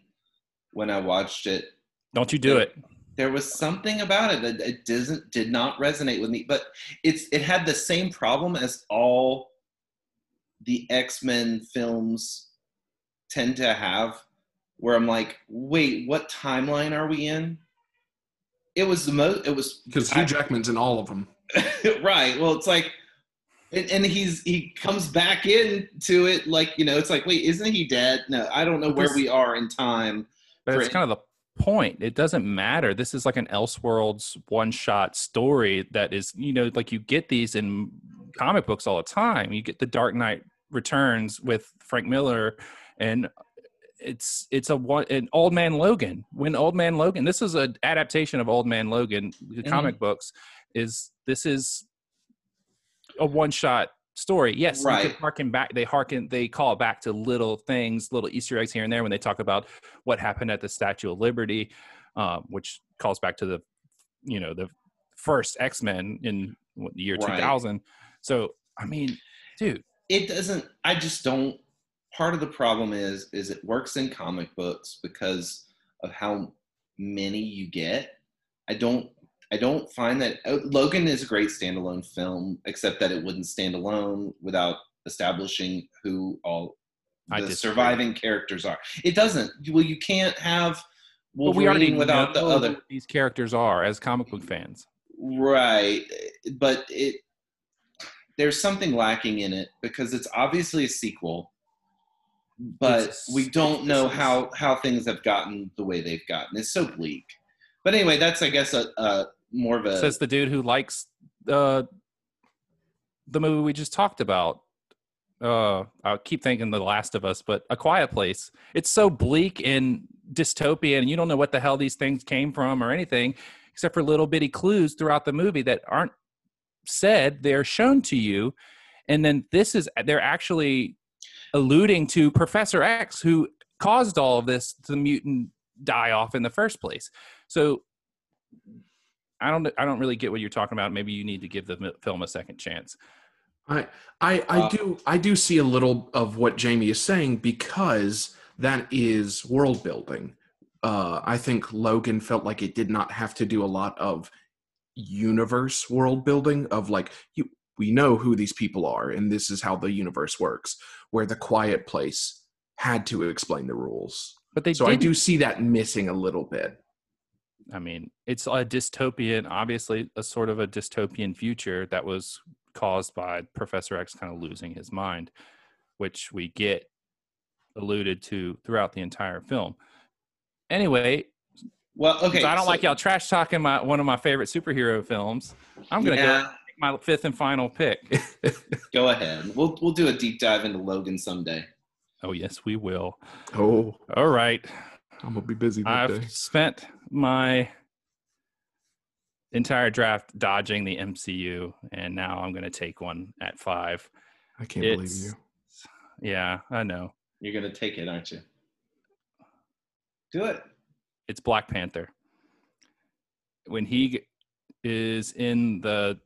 when I watched it, don't you do it there was something about it that it doesn't did not resonate with me. But it's it had the same problem as all the X Men films tend to have, where I'm like, wait, what timeline are we in? It was the most. It was Because I- Hugh Jackman's in all of them. right. Well, it's like, and, and he's he comes back into it like you know. It's like, wait, isn't he dead? No, I don't know where we are in time. But it's kind of the point. It doesn't matter. This is like an Elseworlds one shot story that is, you know, like you get these in comic books all the time. You get the Dark Knight Returns with Frank Miller and it's it's a one an old man Logan. When old man Logan, this is an adaptation of Old Man Logan, the Mhm. comic books, is this is a one shot story. Yes, you Right. harken back. They harken. They call back to little things, little Easter eggs here and there when they talk about what happened at the Statue of Liberty, um, which calls back to the, you know, the first X Men in what, the year Right. 2000. So I mean, dude, it doesn't i just don't part of the problem is is it works in comic books because of how many you get i don't i don't find that oh, logan is a great standalone film except that it wouldn't stand alone without establishing who all the surviving characters are it doesn't well you can't have but we already Wolverine without the other these characters are as comic book fans. Right, but it there's something lacking in it because it's obviously a sequel, but It's- we don't know how how things have gotten the way they've gotten. It's so bleak. But anyway, that's I guess a, a more of a Says the dude who likes uh, the movie we just talked about. Uh, I keep thinking The Last of Us, but A Quiet Place. It's so bleak and dystopian, and you don't know what the hell these things came from or anything, except for little bitty clues throughout the movie that aren't said. They're shown to you, and then this is they're actually alluding to Professor X, who caused all of this the mutant die off in the first place. So I don't I don't really get what you're talking about. Maybe you need to give the film a second chance. I I I Uh, do I do see a little of what Jamie is saying because that is world building. Uh, I think Logan felt like it did not have to do a lot of universe world building of like you we know who these people are and this is how the universe works. Where the Quiet Place had to explain the rules. But they so I didn't. do see that missing a little bit. I mean, it's a dystopian, obviously a sort of a dystopian future that was caused by Professor X kind of losing his mind, which we get alluded to throughout the entire film. Anyway, well. Okay, I don't so- like y'all trash talking my one of my favorite superhero films. I'm gonna go Yeah, and make my fifth and final pick. go ahead. We'll we'll do a deep dive into Logan someday. oh yes, we will. Oh, All right. I'm gonna be busy that day. I've spent my entire draft dodging the MCU, and now I'm going to take one at five. I can't believe you. Yeah, I know. You're gonna take it, aren't you? Do it. It's Black Panther. When he is in the,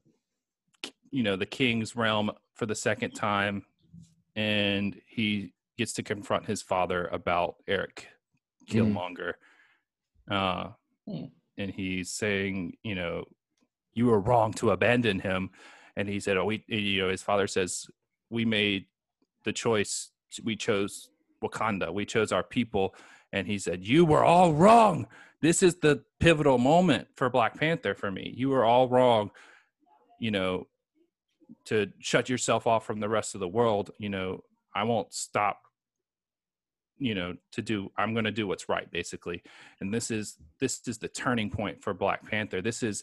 you know, the king's realm for the second time, and he gets to confront his father about Erik Killmonger. Uh, Hmm. and he's saying, you know, you were wrong to abandon him. And he said, oh, we, you know, his father says, we made the choice. We chose Wakanda. We chose our people. And he said, you were all wrong. This is the pivotal moment for Black Panther for me. You were all wrong, you know, to shut yourself off from the rest of the world. You know, I won't stop you know to do i'm going to do what's right basically. And this is this is the turning point for black panther. This is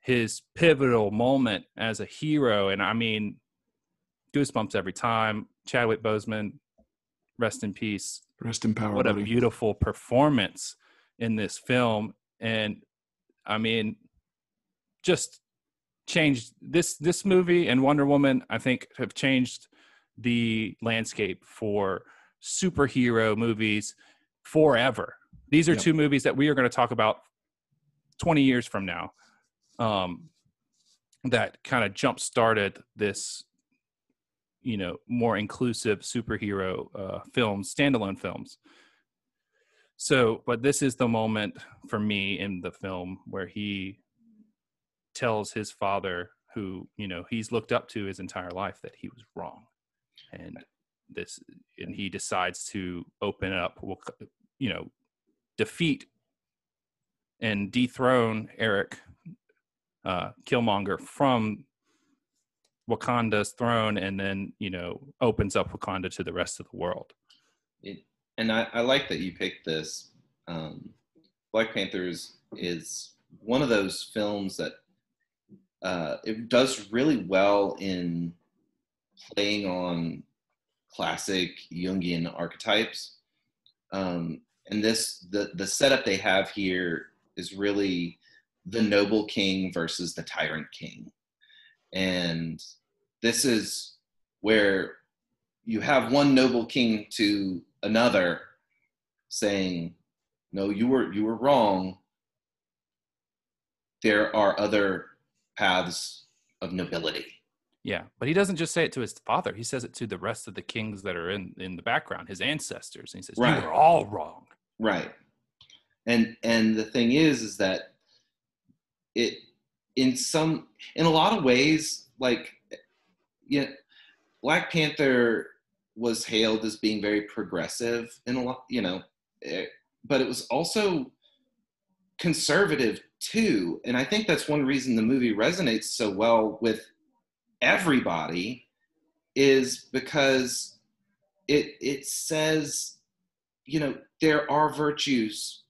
his pivotal moment as a hero. And i mean goosebumps every time. Chadwick boseman rest in peace. Rest in power, what a beautiful performance in this film. And i mean just changed this this movie and wonder woman i think have changed the landscape for superhero movies forever. These are Yep. two movies that we are going to talk about 20 years from now um that kind of jump started this you know more inclusive superhero uh, films standalone films. So but this is the moment for me in the film where he tells his father who you know he's looked up to his entire life that he was wrong. And this and he decides to open up you know defeat and dethrone erik uh, killmonger from wakanda's throne and then you know opens up wakanda to the rest of the world It, and I, I like that you picked this. Um, Black Panthers is one of those films that uh, it does really well in playing on classic Jungian archetypes. Um, and this the the setup they have here is really the noble king versus the tyrant king, and this is where you have one noble king to another saying, "No, you were you were wrong. There are other paths of nobility." Yeah, but he doesn't just say it to his father. He says it to the rest of the kings that are in in the background, his ancestors. And he says, Right. "You were all wrong." Right. And and the thing is is that it in some in a lot of ways like yeah Black Panther was hailed as being very progressive in a lot, you know, eh, but it was also conservative too. And I think that's one reason the movie resonates so well with everybody is because it it says you know there are virtues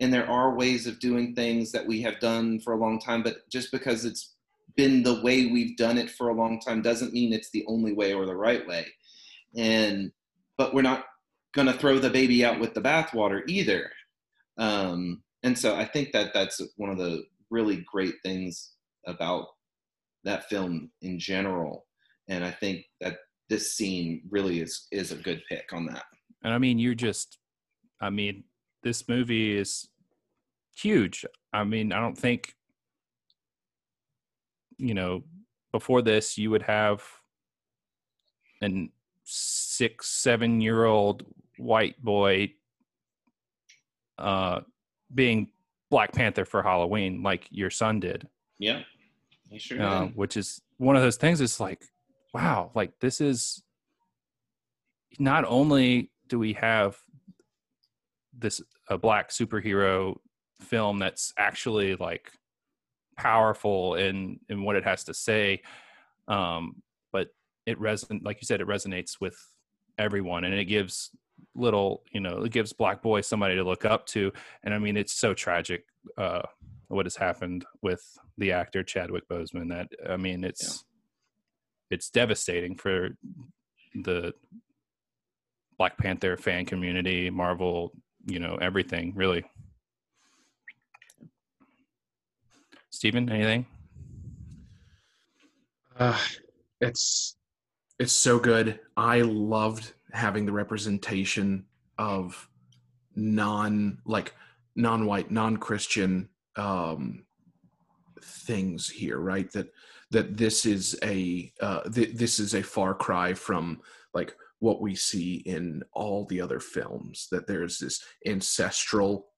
and there are ways of doing things that we have done for a long time but just because it's been the way we've done it for a long time doesn't mean it's the only way or the right way. And but we're not going to throw the baby out with the bathwater either. Um, and so i think that that's one of the really great things about that film in general. And i think that this scene really is is a good pick on that. And I mean, you're just, I mean, this movie is huge. I mean, I don't think, you know, before this, you would have an six, seven year old white boy uh, being Black Panther for Halloween, like your son did, yeah sure uh, did. which is one of those things. It's like, wow, like this is not only do we have this a black superhero film that's actually like powerful in in what it has to say um but it reson like you said it resonates with everyone and it gives little you know it gives black boy somebody to look up to and i mean it's so tragic uh what has happened with the actor chadwick boseman that i mean it's it's devastating for the Black Panther fan community, Marvel, you know, everything really. Steven, anything? Uh, it's it's so good. I loved having the representation of non like non-white, non-Christian um, things here, right? That that this is a uh, th- this is a far cry from like what we see in all the other films. That there's this ancestral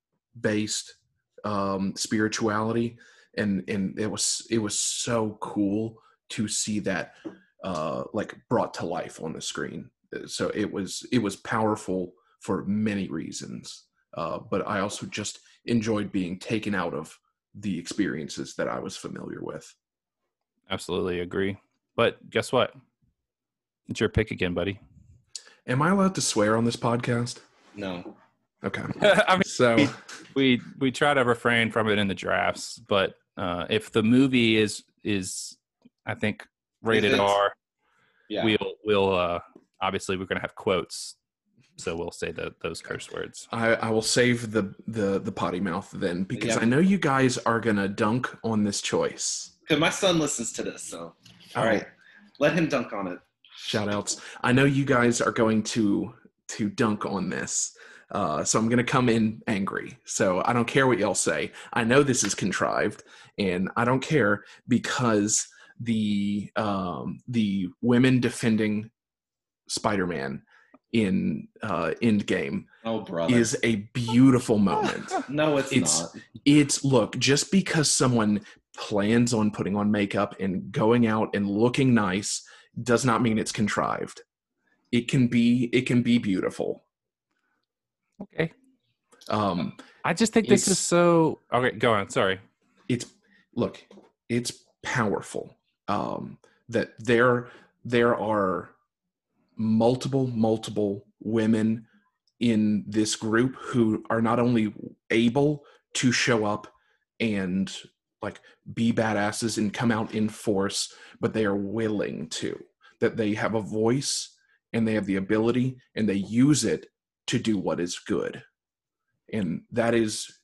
based um, spirituality, and and it was it was so cool to see that uh, like brought to life on the screen. So it was it was powerful for many reasons, uh, but I also just enjoyed being taken out of the experiences that I was familiar with. Absolutely agree. But guess what? It's your pick again, buddy. Am I allowed to swear on this podcast? no Okay. I mean, So we we try to refrain from it in the drafts, but uh, if the movie is is I think rated R, yeah we'll we'll uh, obviously we're gonna have quotes, so we'll say the, those curse words. I, I will save the, the the potty mouth then because Yeah. I know you guys are gonna dunk on this choice. because my son listens to this so all Oh. right let him dunk on it Shout outs. I know you guys are going to to dunk on this. Uh, so I'm going to come in angry. So I don't care what y'all say. I know this is contrived, and I don't care because the um, the women defending Spider-Man in uh, Endgame oh brother is a beautiful moment. no it's, it's- not It's look just because someone plans on putting on makeup and going out and looking nice does not mean it's contrived. It can be it can be beautiful. Okay. Um, I just think this is so. Okay, go on. Sorry. it's look it's powerful um that there there are multiple multiple women in this group who are not only able to show up and like be badasses and come out in force but they are willing to that they have a voice and they have the ability and they use it to do what is good and that is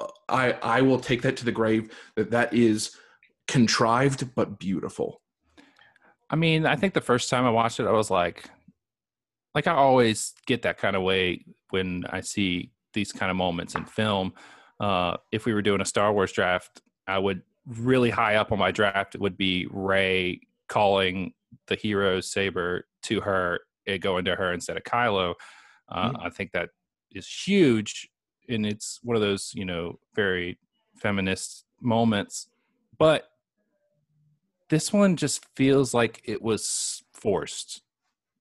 uh, I I will take that to the grave that that is contrived but beautiful. I mean, I think the first time I watched it, I was like, like I always get that kind of way when I see these kind of moments in film. Uh, if we were doing a Star Wars draft, I would really high up on my draft. It would be Rey calling the hero's saber to her and going to her instead of Kylo. Uh, Mhm. I think that is huge, and it's one of those you know very feminist moments. But this one just feels like it was forced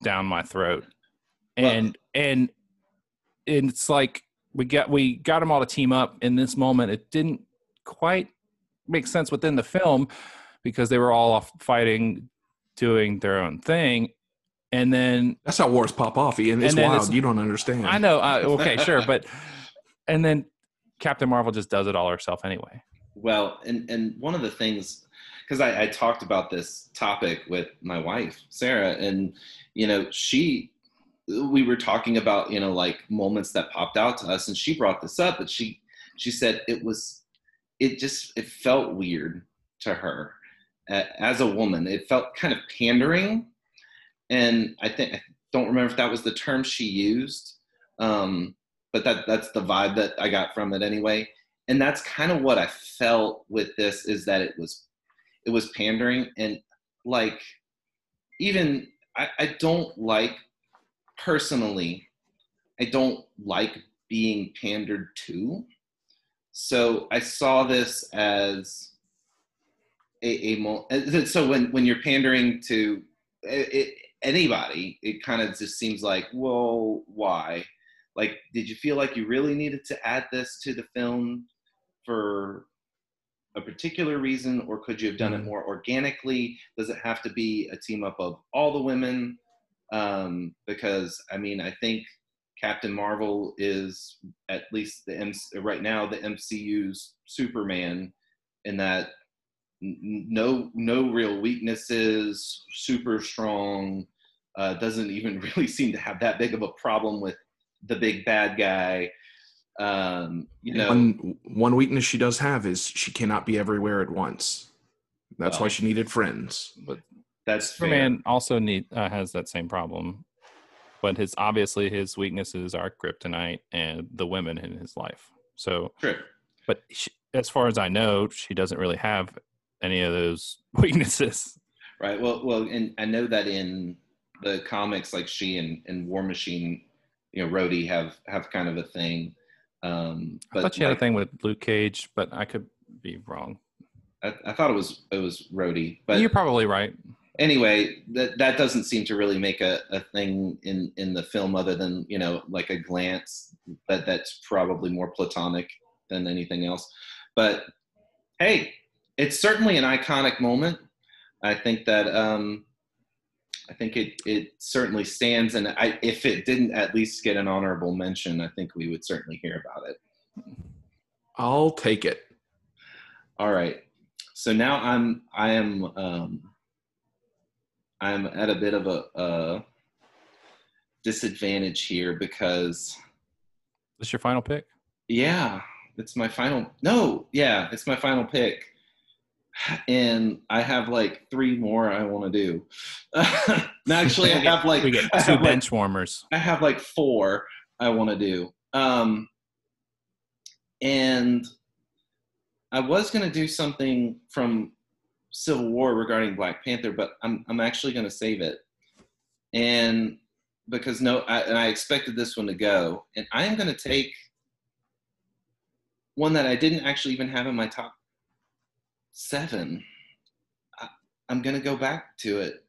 down my throat, Well- and and and it's like we got we got them all to team up in this moment. It didn't quite make sense within the film because they were all off fighting, doing their own thing, and then That's how wars pop off, Ian. It's And wild. it's- you don't understand. I know. Uh, okay, sure, but and then Captain Marvel just does it all herself anyway. Well, and and one of the things, because I, I talked about this topic with my wife Sarah, and you know she, we were talking about you know like moments that popped out to us, and she brought this up, but she she said it was, it just it felt weird to her A- as a woman. It felt kind of pandering, and I think I don't remember if that was the term she used, um, but that that's the vibe that I got from it anyway and that's kind of what I felt with this is that it was it was pandering and like even I, I don't like personally I don't like being pandered to. So I saw this as a, a so when when you're pandering to it, anybody, it kind of just seems like, well, why? Like, did you feel like you really needed to add this to the film for a particular reason, or could you have done it more organically? Does it have to be a team up of all the women? Um, because I mean, I think Captain Marvel is at least the MC, right now the MCU's Superman, in that n- no no real weaknesses, super strong. Uh, doesn't even really seem to have that big of a problem with the big bad guy. Um, you know, one one weakness she does have is she cannot be everywhere at once. That's why she needed friends. But that's fair. Superman also need uh, has that same problem, but his obviously his weaknesses are kryptonite and the women in his life. So, True. but she, as far as I know, she doesn't really have any of those weaknesses. Right. Well, well, and I know that in the comics, like she and, and War Machine, you know, Rhodey have have kind of a thing. Um, I thought she had like, a thing with Luke Cage, but I could be wrong. I, I thought it was it was Rhodey, but You're probably right. anyway, that that doesn't seem to really make a, a thing in in the film, other than you know, like a glance. That that's probably more platonic than anything else. But hey, it's certainly an iconic moment. I think that um, I think it it certainly stands, and I, if it didn't at least get an honorable mention, I think we would certainly hear about it. I'll take it. All right. So now I'm I am um I'm at a bit of a, a disadvantage here because Is this your final pick? yeah, it's my final no, yeah, it's my final pick. And I have like three more I want to do. actually I have like we get two have, like, bench warmers. I have like four I want to do. Um, and I was going to do something from Civil War regarding Black Panther, but I'm I'm actually going to save it. And because no, I, and I expected this one to go, and I am going to take one that I didn't actually even have in my top seven. I, I'm going to go back to it.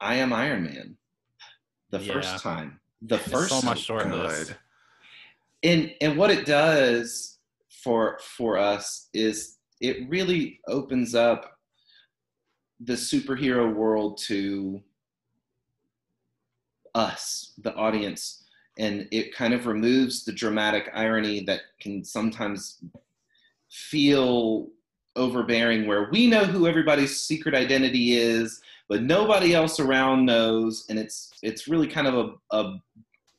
I am Iron Man. The Yeah. first time. The There's first so much short. Good. and and what it does for for us is it really opens up the superhero world to us the audience and it kind of removes the dramatic irony that can sometimes feel overbearing where we know who everybody's secret identity is but nobody else around knows and it's it's really kind of a, a,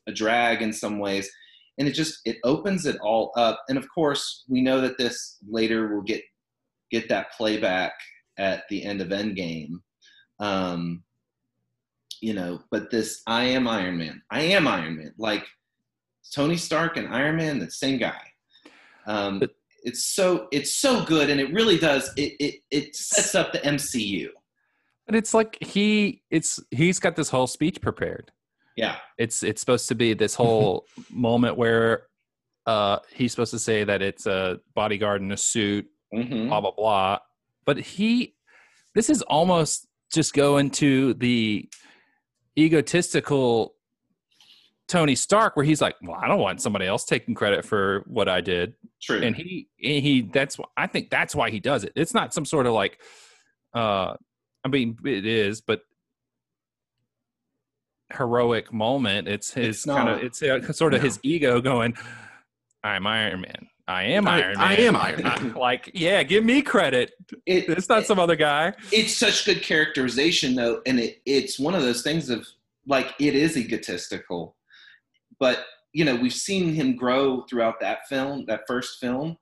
a drag in some ways and it just it opens it all up and of course we know that this later will get get that playback at the end of endgame um you know, but this I am Iron Man. I am Iron Man. Like Tony Stark and Iron Man, the same guy. Um, But- it's so it's so good, and it really does. It it it sets up the MCU. But it's like he it's he's got this whole speech prepared. Yeah, It's it's supposed to be this whole moment where uh he's supposed to say that it's a bodyguard in a suit, hmm blah blah blah. But he this is almost just going to the egotistical Tony Stark where he's like, Well, I don't want somebody else taking credit for what I did. true. and he and he that's i think that's why he does it it's not some sort of like uh i mean it is but heroic moment it's his It's kind of it's uh, sort of No. his ego going i'm iron man i am I- iron man I am Iron Man. like yeah give me credit it, it's not some other guy it's such good characterization though and it, it's one of those things of like it is egotistical but you know we've seen him grow throughout that film that first film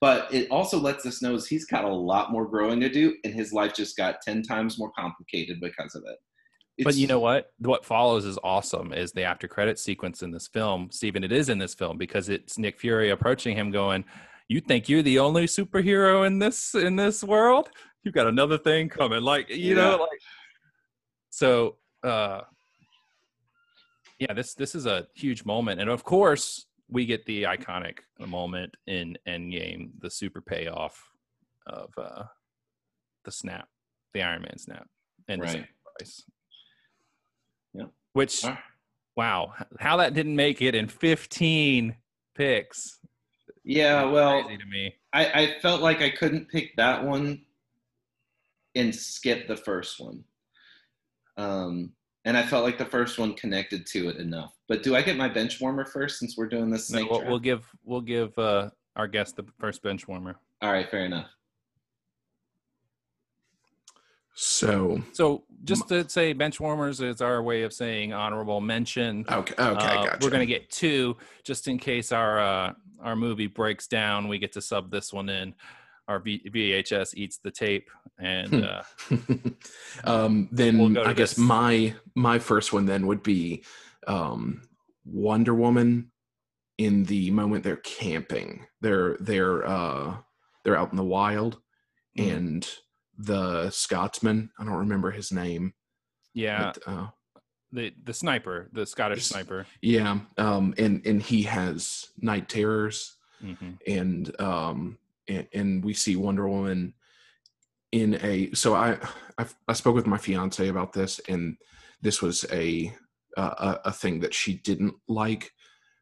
but it also lets us know he's got a lot more growing to do and his life just got 10 times more complicated because of it. But you know what? What follows is awesome is the after credit sequence in this film. Steven it is in this film because it's nick fury approaching him going you think you're the only superhero in this in this world? You've got another thing coming. Like you know like so uh yeah this this is a huge moment and of course we get the iconic moment in endgame the super payoff of uh the snap the iron man snap and the Right. sacrifice Yeah. which Ah. wow how that didn't make it in 15 picks yeah well crazy to me I, I felt like I couldn't pick that one and skip the first one. Um, and I felt like the first one connected to it enough. But do I get my bench warmer first since we're doing this No, snake we'll, we'll give we'll give uh our guest the first bench warmer All right, fair enough. So so just to say bench warmers is our way of saying honorable mention okay, okay, Uh, gotcha. we're gonna get two just in case our uh our movie breaks down we get to sub this one in our v- vhs eats the tape and Hmm. uh um, then We'll I guess this. my my first one then would be um, Wonder Woman in the moment they're camping. They're they're uh, they're out in the wild, Mhm. and the Scotsman I don't remember his name. yeah but, uh, the the sniper the scottish sniper yeah, um, and and he has night terrors. hmm and um and, we see Wonder Woman in a so I, I I spoke with my fiance about this and this was a uh, a, a thing that she didn't like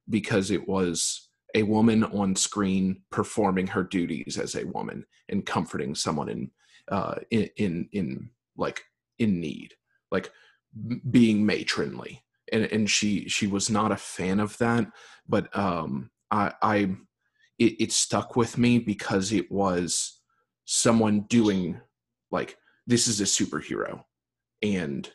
because it was a woman on screen performing her duties as a woman and comforting someone in uh in in, in like in need like being matronly. And and she she was not a fan of that but um i i it, it stuck with me because it was someone doing like this is a superhero and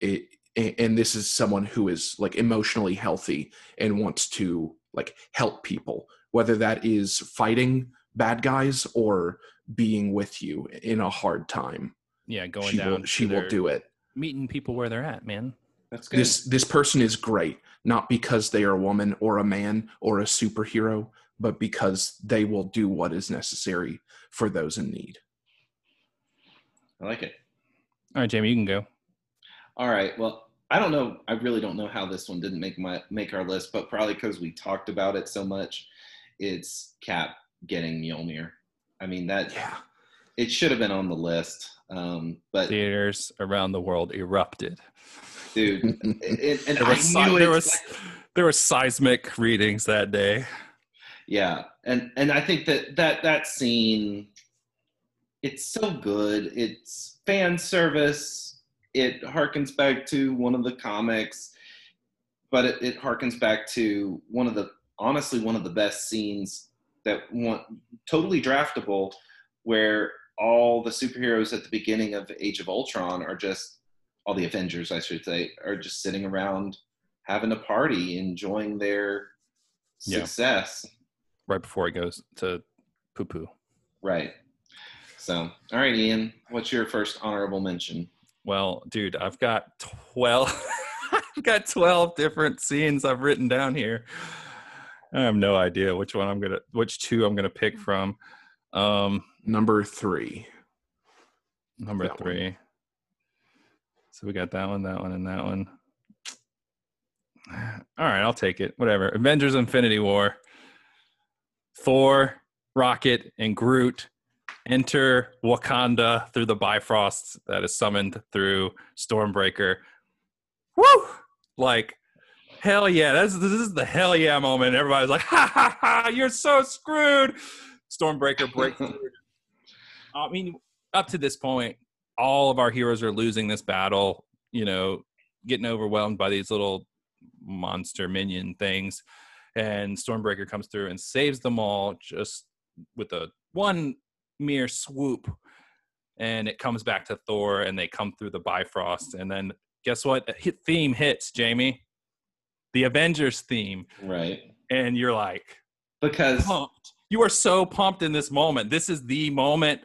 it and this is someone who is like emotionally healthy and wants to like help people whether that is fighting bad guys or being with you in a hard time. Yeah going she down will she will do it. meeting people where they're at man. That's good. this this person is great not because they are a woman or a man or a superhero but because they will do what is necessary for those in need I like it. all right jamie you can go All right. Well, I don't know. I really don't know how this one didn't make my make our list, but probably because we talked about it so much. It's Cap getting Mjolnir. I mean that yeah it should have been on the list. Um, but theaters around the world erupted dude, it, and there I was, knew there it. was there were seismic readings that day yeah, and and I think that that that scene, it's so good. It's fan service. It harkens back to one of the comics, but it, it harkens back to one of the honestly one of the best scenes that one totally draftable, where all the superheroes at the beginning of Age of Ultron are just all the Avengers, I should say, are just sitting around having a party, enjoying their Yeah. Success. right before it goes to poo poo Right. So, all right, Ian, what's your first honorable mention? Well, dude, I've got 12 I've got 12 different scenes I've written down here. I have no idea which one I'm going to which two I'm going to pick from. Um Number three. number That one. 3. So we got that one, that one and that one. All right, I'll take it. Whatever. Avengers Infinity War. Thor, Rocket, and Groot enter Wakanda through the Bifrost that is summoned through Stormbreaker. Woo! Like, hell yeah. That's, this is the hell yeah moment. Everybody's like, ha ha ha, you're so screwed. Stormbreaker breaks through. I mean, up to this point, all of our heroes are losing this battle, you know, getting overwhelmed by these little monster minion things. And Stormbreaker comes through and saves them all just with a one mere swoop. And it comes back to Thor and they come through the Bifrost. And then guess what? A theme hits, Jamie. The Avengers theme. Right. And you're like, Because pumped. You are so pumped in this moment. This is the moment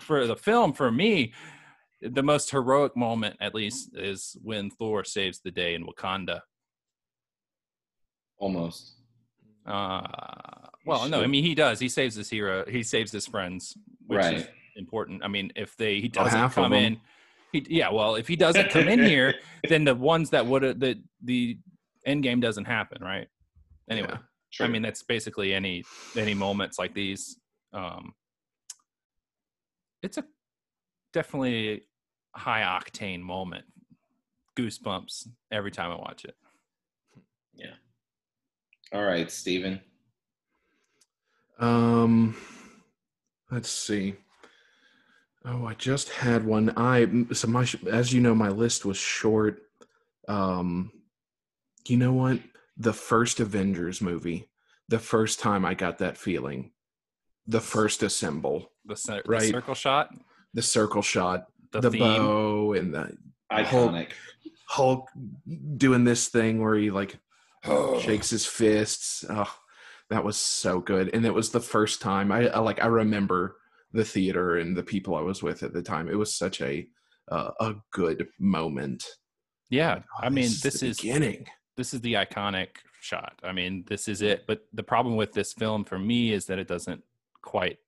for the film for me. The most heroic moment, at least, is when Thor saves the day in Wakanda. almost. Uh, well, no, I mean he does. He saves his hero. He saves his friends, which is important. I mean, if they he doesn't half come in, he yeah. Well, if he doesn't come in here, then the ones that would have the the end game doesn't happen, right? Anyway. Yeah. True. I mean, that's basically any any moments like these. Um, it's a definitely high octane moment. Goosebumps every time I watch it. All right, Steven. Um, let's see. Oh, I just had one. I so my as you know, my list was short. Um, you know what? The first Avengers movie, the first time I got that feeling, the first assemble, The, cir- the circle shot, the circle shot, the, the, bow, and the Iconic. Hulk doing this thing where he like shakes his fists. Oh, that was so good. And it was the first time I, I like I remember the theater and the people I was with at the time. It was such a uh, a good moment. Yeah, I mean, this the is beginning. this is the iconic shot. I mean, this is it. But the problem with this film for me is that it doesn't quite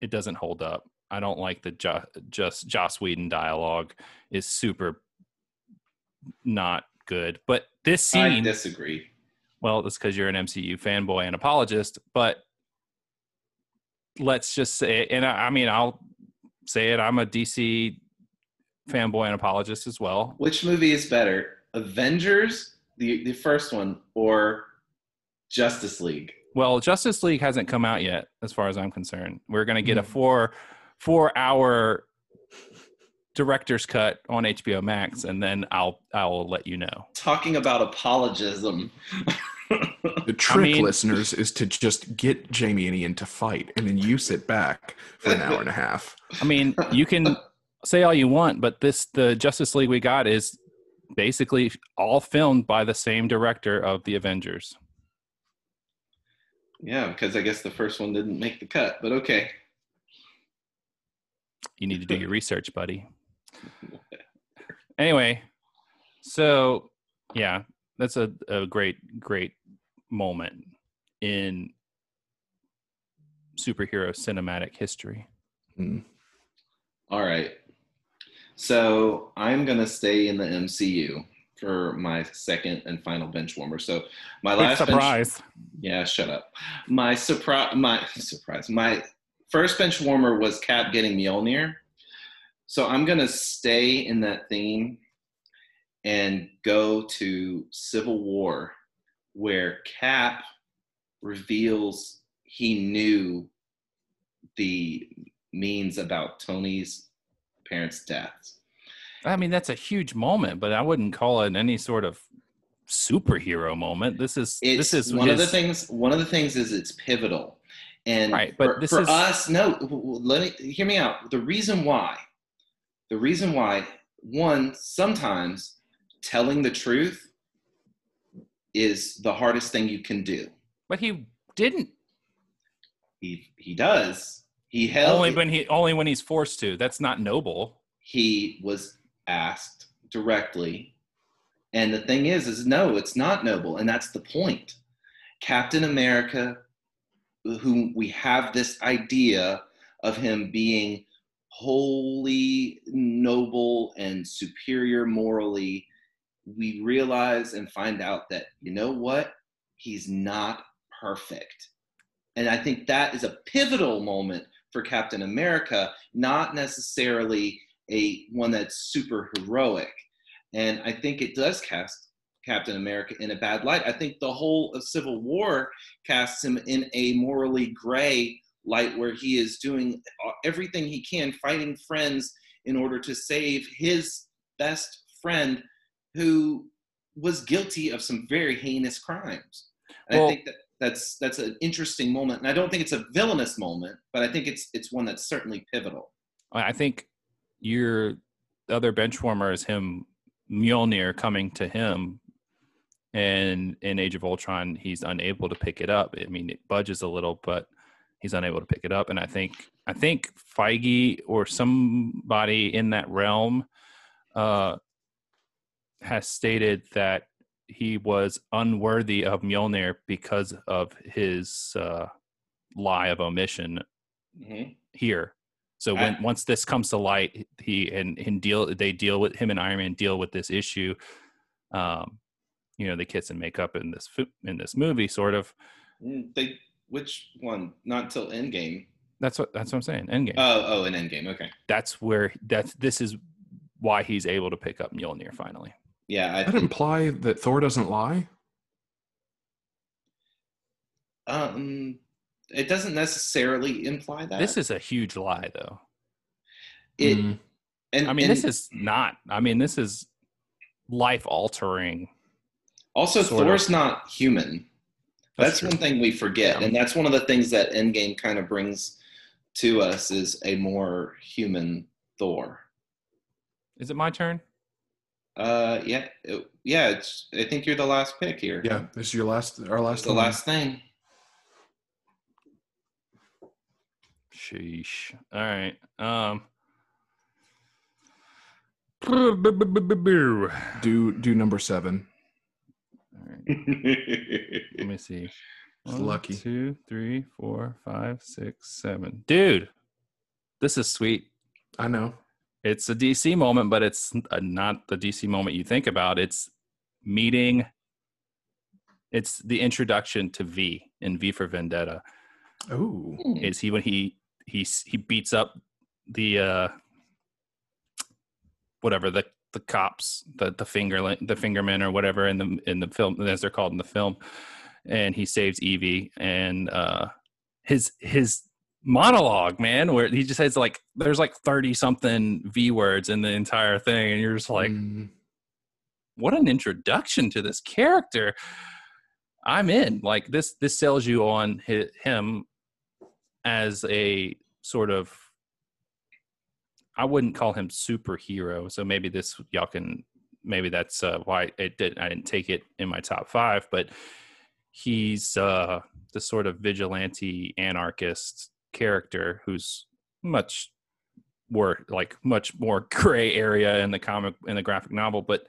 it doesn't hold up. I don't like the jo- just Joss Whedon dialogue is super not good. But this I disagree. well, that's because you're an MCU fanboy and apologist. But let's just say, and I, I mean, I'll say it. I'm a DC fanboy and apologist as well. Which movie is better, Avengers, the the first one, or Justice League? Well, Justice League hasn't come out yet, as far as I'm concerned. We're going to get a Hmm. four four hour director's cut on HBO Max, and then I'll I'll let you know. Talking about apologism. The trick, mean- listeners, is to just get Jamie and Ian to fight, and then you sit back for an hour and a half. I mean, you can say all you want, but this the Justice League we got is basically all filmed by the same director of the Avengers. yeah, because I guess the first one didn't make the cut, but okay. You need to do your research, buddy. Anyway, so yeah, that's a, a great, great moment in superhero cinematic history. Mm. All right. So I'm gonna stay in the MCU for my second and final bench warmer. So my last bench, yeah, shut up. My surprise, my surprise, my first bench warmer was Cap getting Mjolnir. So I'm gonna stay in that theme and go to Civil War, where Cap reveals he knew the means about Tony's parents' deaths. I mean, that's a huge moment, but I wouldn't call it any sort of superhero moment. This is It's this is one of the things. One of the things is it's pivotal, and Right, but for, for is- us, no. Let me hear me out. The reason why, the reason why, one sometimes telling the truth is the hardest thing you can do. But he didn't. He he does. He held Only when he only when he's forced to. That's not noble. he was asked directly. And the thing is, is no, it's not noble. And that's the point. Captain America, whom we have this idea of him being wholly noble and superior morally, we realize and find out that, you know what? He's not perfect. And I think that is a pivotal moment for Captain America, not necessarily a one that's super heroic. And I think it does cast Captain America in a bad light. I think the whole of Civil War casts him in a morally gray light where he is doing uh, everything he can, fighting friends in order to save his best friend who was guilty of some very heinous crimes. And Well- I think that that's that's an interesting moment, and I don't think it's a villainous moment, but I think it's it's one that's certainly pivotal. I think your other bench warmer is him Mjolnir coming to him and in Age of Ultron he's unable to pick it up. I mean it budges a little, but he's unable to pick it up. And I think I think Feige or somebody in that realm uh has stated that he was unworthy of Mjolnir because of his uh lie of omission here. So when I- once this comes to light, he and and deal they deal with him and Iron Man deal with this issue. Um, you know, the kiss and makeup in this in this movie, sort of. Mm, They which one? Not till Endgame. That's what that's what I'm saying. Endgame. Oh, oh, in Endgame. Okay. that's where that's this is why he's able to pick up Mjolnir finally. Yeah, I That think, imply that Thor doesn't lie. um, it doesn't necessarily imply that. This is a huge lie, though. it. Mm. And I mean, and this is not. I mean, this is life altering. also sort of. Thor's not human. That's That's, true. one thing we forget, Yeah. and that's one of the things that Endgame kind of brings to us is a more human Thor. Is it my turn? Uh, yeah, it- yeah. It's. I think you're the last pick here. Yeah, this is your last, our last, the one. last thing. Sheesh. All right. Um. Do do number seven. All right. Let me see. One, lucky. Two, three, four, five, six, seven. Dude, this is sweet. I know. It's a DC moment, but it's n- uh, not the DC moment you think about. It's meeting. It's the introduction to V in V for Vendetta. Oh, Is he when he he he beats up the uh whatever the the cops the the finger the fingermen or whatever in the in the film as they're called in the film. And he saves Evey and uh his his monologue man where he just says like there's like 30 something v words in the entire thing. And you're just like Mm. what an introduction to this character. I'm in. Like this this sells you on hi- him as a sort of i wouldn't call him superhero so maybe this y'all can maybe that's uh, why it did i didn't take it in my top five but he's uh the sort of vigilante anarchist character who's much more like much more gray area in the comic in the graphic novel but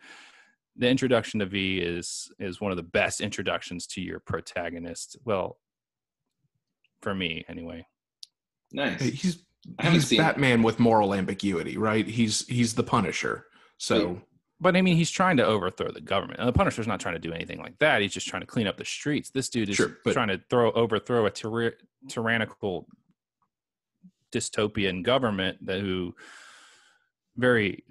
the introduction to V is is one of the best introductions to your protagonist. Well, for me anyway. nice. Hey, he's I haven't he's seen it. Batman with moral ambiguity, right? He's he's the Punisher. So But I mean, he's trying to overthrow the government. And the Punisher's not trying to do anything like that. He's just trying to clean up the streets. This dude is Sure, but- trying to throw overthrow a tyra- tyrannical dystopian government that who very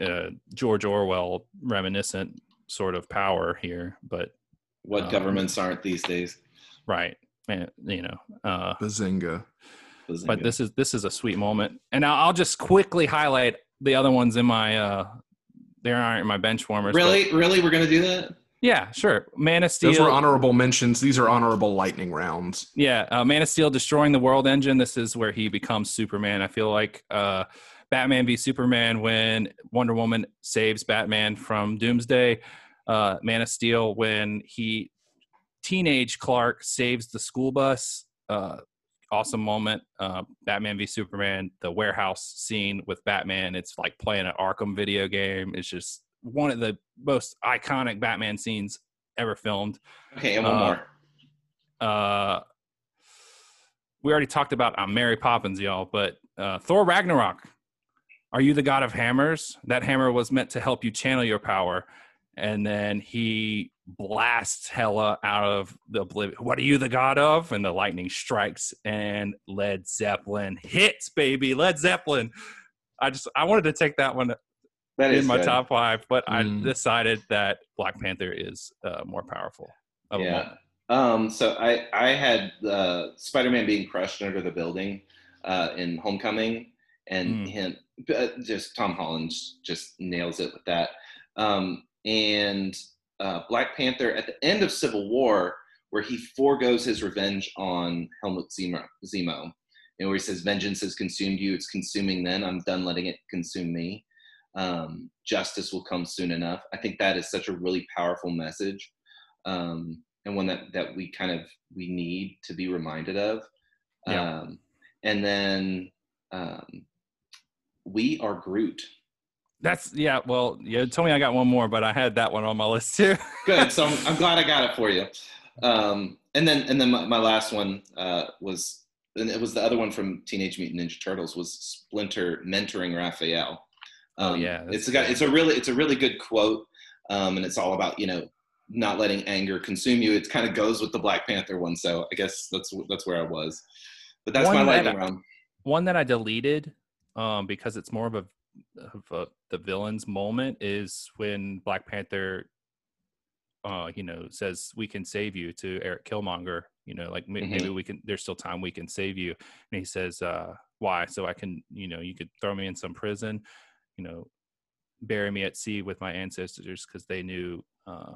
uh, George Orwell reminiscent sort of power here. But what um, governments aren't these days. right, man, you know. Uh, Bazinga. But this is this is a sweet moment. And I'll, I'll just quickly highlight the other ones in my uh they aren't my bench warmers but- really, really, we're gonna do that. yeah sure. Man of steel Those were honorable mentions. These are honorable lightning rounds. yeah uh, man of steel destroying the world engine. This is where he becomes superman. I feel like uh batman v superman when wonder woman saves batman from doomsday. Uh man of steel when he teenage clark saves the school bus. Uh awesome moment. Uh, Batman v Superman, the warehouse scene with Batman. It's like playing an Arkham video game. It's just one of the most iconic Batman scenes ever filmed. Okay, and one Uh, more. Uh, we already talked about uh, Mary Poppins, y'all, but uh, Thor Ragnarok. Are you the god of hammers? That hammer was meant to help you channel your power. And then he blasts Hela out of the oblivion. What are you the god of? And the lightning strikes, and Led Zeppelin hits, baby. Led Zeppelin. I just I wanted to take that one That in is my good. top five, but I Mm. decided that Black Panther is uh, more powerful. Of Yeah. Um, so I I had uh, Spider-Man being crushed under the building uh, in Homecoming, and Mm. him uh, just Tom Holland just nails it with that. Um, and uh, Black Panther at the end of Civil War, where he foregoes his revenge on Helmut Zemo, Zemo, and where he says, "Vengeance has consumed you; it's consuming. Then I'm done letting it consume me. Um, justice will come soon enough." I think that is such a really powerful message. Um, and one that that we kind of we need to be reminded of Yeah. um, and then um, we are groot That's yeah. Well, you told me I got one more, but I had that one on my list too. good so I'm, I'm glad i got it for you. Um, and then and then my, my last one uh, was and it was the other one from teenage mutant ninja turtles was splinter mentoring raphael. Oh, um, yeah, it's a it's a really it's a really good quote um, and it's all about you know not letting anger consume you. It kind of goes with the black panther one so i guess that's that's where i was. But that's One my that lightning round one that I deleted um, because it's more of a, of a the villain's moment is when Black Panther, uh, you know, says we can save you to Erik Killmonger. You know, like may- maybe we can. There's still time we can save you. And he says, uh, "Why? So I can, you know, you could throw me in some prison, you know, bury me at sea with my ancestors because they knew." Uh,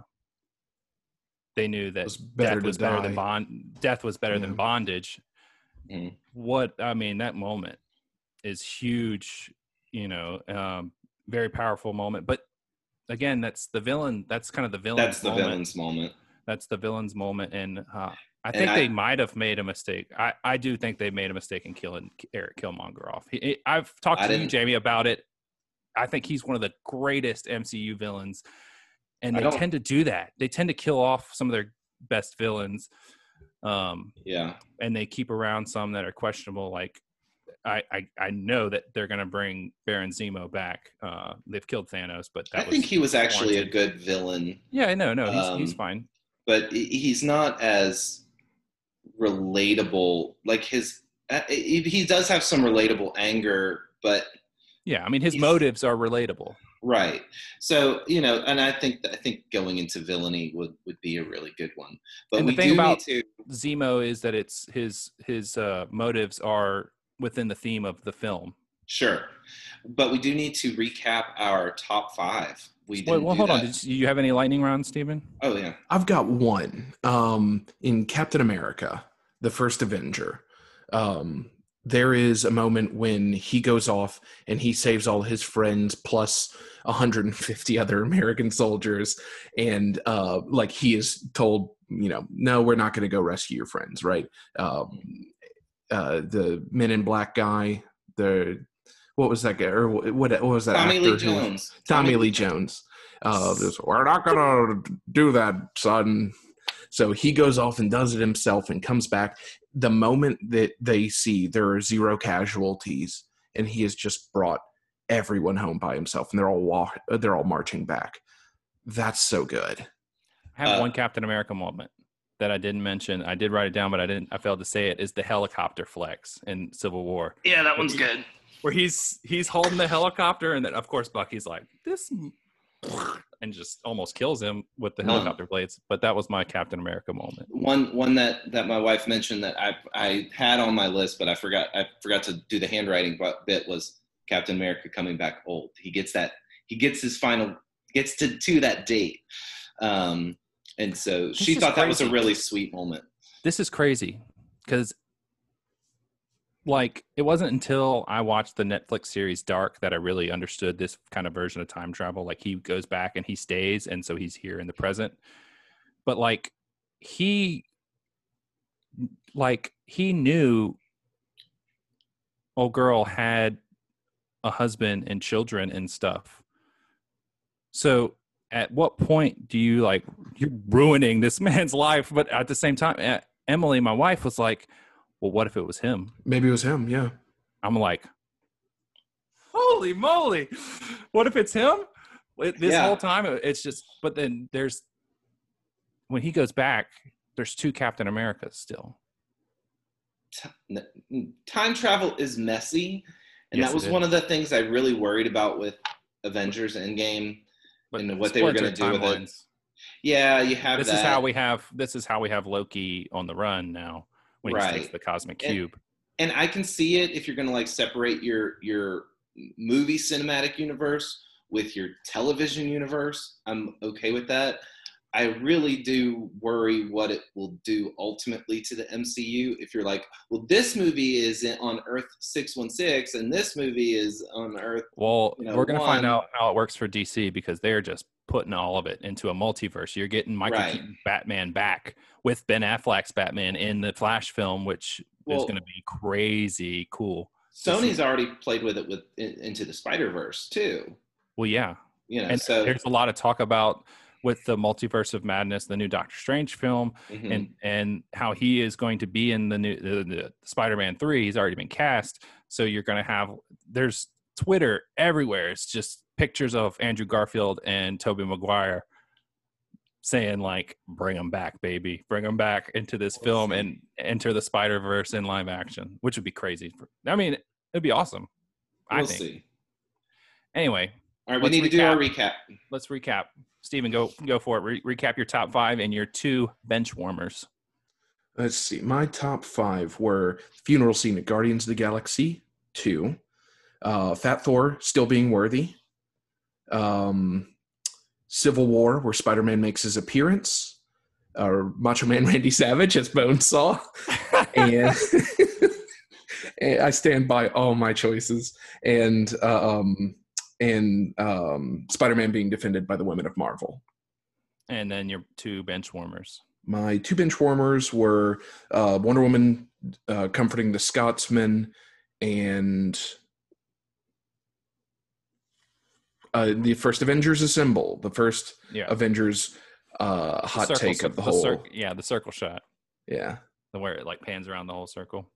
they knew that was death was better than bond. Death was better than bondage Mhm. what I mean, that moment is huge, you know, um, very powerful moment. But again, that's the villain. That's kind of the villain. that's the moment. villain's moment That's the villain's moment, and uh, I think I- they might have made a mistake. I, I do think they made a mistake in killing Erik Killmonger off. He, I've talked to you, Jamie, about it. I think he's one of the greatest MCU villains, and they tend to do that. They tend to kill off some of their best villains. Um, yeah and they keep around some that are questionable. Like I, I, I know that they're going to bring Baron Zemo back. Uh, they've killed Thanos, but that i think he was actually a good villain Yeah, no, no, he's he's um, fine. but he's not as relatable like his uh, he does have some relatable anger but Yeah, I mean his motives are relatable. right so you know and i think i think going into villainy would would be a really good one but And the we thing do about- to Zemo is that it's his his uh, motives are within the theme of the film. sure but we do need to recap our top five we Wait, well, do hold on. that. Did you you have any lightning rounds, Steven? oh yeah I've got one. Um, in Captain America, the first Avenger, um, there is a moment when he goes off and he saves all his friends plus 150 other American soldiers, and uh, like he is told, you know, no, we're not going to go rescue your friends, right? Um, uh, the Men in Black guy, the what was that guy, or what, what was that? tommy actor lee who- jones Tommy Lee Jones. Uh, this, we're not gonna do that, son. So he goes off and does it himself and comes back. The moment that they see there are zero casualties, and he has just brought everyone home by himself, and they're all wa- they're all marching back. That's so good. I have Uh, one Captain America moment that I didn't mention. I did write it down, but I didn't. I failed to say it. Is the helicopter flex in Civil War? yeah that one's good where he's he's holding the helicopter, and then of course Bucky's like this, and just almost kills him with the helicopter blades. But that was my Captain America moment. one one that that my wife mentioned that I I had on my list, but I forgot I forgot to do the handwriting bit was Captain America coming back old. He gets that he gets his final gets to to that date, um, and so she is thought that was a really sweet moment. This is crazy because, like, it wasn't until I watched the Netflix series Dark that I really understood this kind of version of time travel. Like, he goes back and he stays, and so he's here in the present. But like, he, like, he knew old girl had a husband and children and stuff. So at what point do you like you're ruining this man's life? But at the same time, Emily, my wife, was like, "Well, what if it was him?" Maybe it was him. Yeah. I'm like, "Holy moly! What if it's him?" This Yeah. whole time, it's just. But then there's when he goes back. There's two Captain Americas still. Time travel is messy, and Yes, that was one of the things I really worried about with Avengers Endgame. But And what they were gonna do with it. Yeah, you have This that. is how we have. This is how we have Loki on the run now when he takes Right. the cosmic cube. and I can see it if you're going to like separate your your movie cinematic universe with your television universe. I'm okay with that. I really do worry what it will do ultimately to the MCU if you're like, well, this movie is on Earth 616 and this movie is on Earth. Well, you know, we're going to find out how it works for DC because they're just putting all of it into a multiverse. You're getting Michael Right. Keaton Batman back with Ben Affleck's Batman in the Flash film, which is going to be crazy cool. Sony's already played with it with in, into the Spider Verse too. Well, yeah, You know, and so there's a lot of talk about with the multiverse of madness, the new Doctor Strange film, mhm. and and how he is going to be in the new the, the Spider-Man three. He's already been cast, so you're going to have there's Twitter everywhere. It's just pictures of Andrew Garfield and Tobey Maguire saying like, "Bring them back, baby! Bring them back into this We'll film see. and enter the Spider Verse in live action," which would be crazy. I mean, it'd be awesome. I we'll think. see. Anyway, All right, we Let's need to do our recap. let's recap. Steven, go go for it. Re- recap your top five and your two bench warmers. Let's see. My top five were funeral scene at Guardians of the Galaxy two, uh, Fat Thor still being worthy, um, Civil War where Spider Man makes his appearance, or Macho Man Randy Savage as Bonesaw, and and I stand by all my choices, and uh, um, and um, Spider Man being defended by the women of Marvel. And then your two bench warmers. My two bench warmers were uh, Wonder Woman uh, comforting the Scotsman and uh, the first Avengers Assemble, the first Yeah. Avengers uh, hot Circle- take of the whole. cir- yeah, the circle shot, yeah. the where it like pans around the whole circle.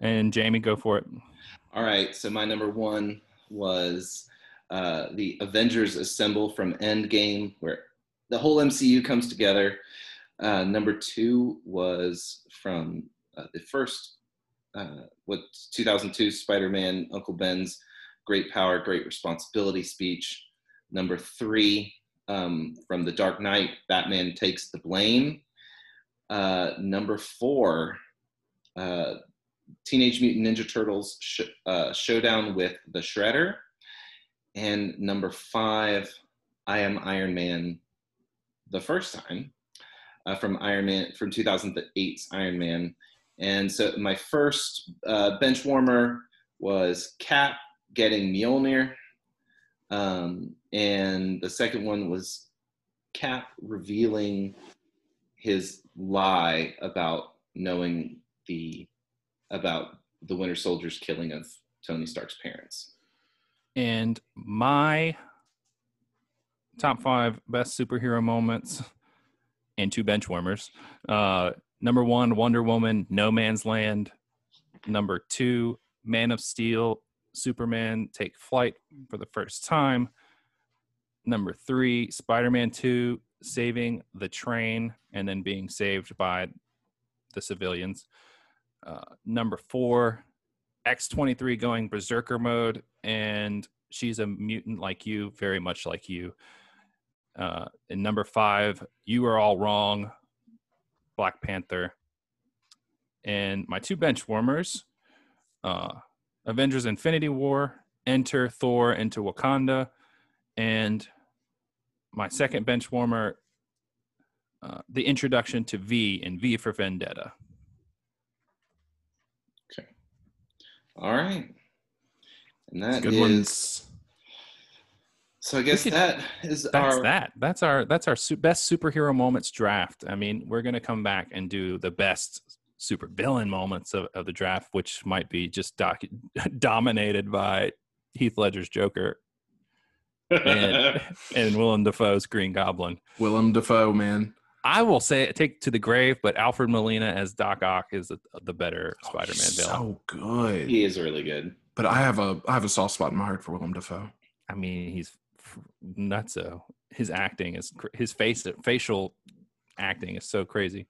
And Jamie, go for it. All right, so my number one was uh, the Avengers Assemble from Endgame, where the whole MCU comes together. Uh, number two was from uh, the first, uh, what 2002 Spider-Man Uncle Ben's "Great Power, Great Responsibility" speech. Number three um, from The Dark Knight, Batman takes the blame. Uh, number four. Uh, Teenage Mutant Ninja Turtles sh- uh, Showdown with the Shredder. And number five, I Am Iron Man the first time uh, from Iron Man from 2008's Iron Man. And so my first uh, bench warmer was Cap getting Mjolnir. Um, and the second one was Cap revealing his lie about knowing the about the Winter Soldier's killing of Tony Stark's parents. And my top five best superhero moments and two bench warmers. Uh, number one, Wonder Woman, No Man's Land. Number two, Man of Steel, Superman take flight for the first time. Number three, Spider Man 2, saving the train and then being saved by the civilians. Uh, number four, X23 going berserker mode, and she's a mutant like you, very much like you. Uh, and number five, you are all wrong, Black Panther. And my two bench warmers, uh, Avengers Infinity War, Enter Thor into Wakanda, and my second bench warmer, uh, the introduction to V in V for Vendetta. Okay. All right. And that Good is- ones. so I guess could- that is That's our that. That's our that's our su- best superhero moments draft. I mean, we're gonna come back and do the best super villain moments of, of the draft, which might be just doc- dominated by Heath Ledger's Joker and, and Willem Dafoe's Green Goblin. Willem Dafoe, man. I will say take to the grave, but Alfred Molina as Doc Ock is the, the better Oh, Spider-Man he's villain. So good. he is really good. But I have a I have a soft spot in my heart for Willem Dafoe. I mean, he's f- nutso. His acting is his face facial acting is so crazy.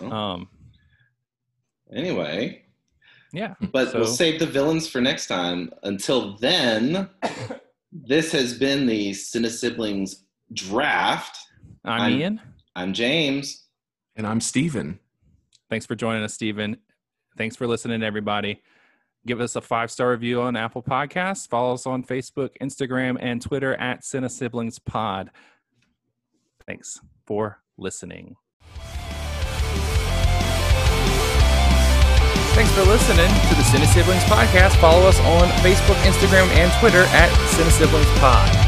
Oh. Um, Anyway, yeah, but we'll save the villains for next time. Until then, this has been the Cine Siblings draft. I'm, I'm- Ian. I'm James. And I'm Steven. Thanks for joining us, Steven. Thanks for listening, everybody. Give us a five star review on Apple Podcasts. Follow us on Facebook, Instagram, and Twitter at Cine Siblings Pod. Thanks for listening. Thanks for listening to the Cine Siblings Podcast. Follow us on Facebook, Instagram, and Twitter at Cine Siblings Pod.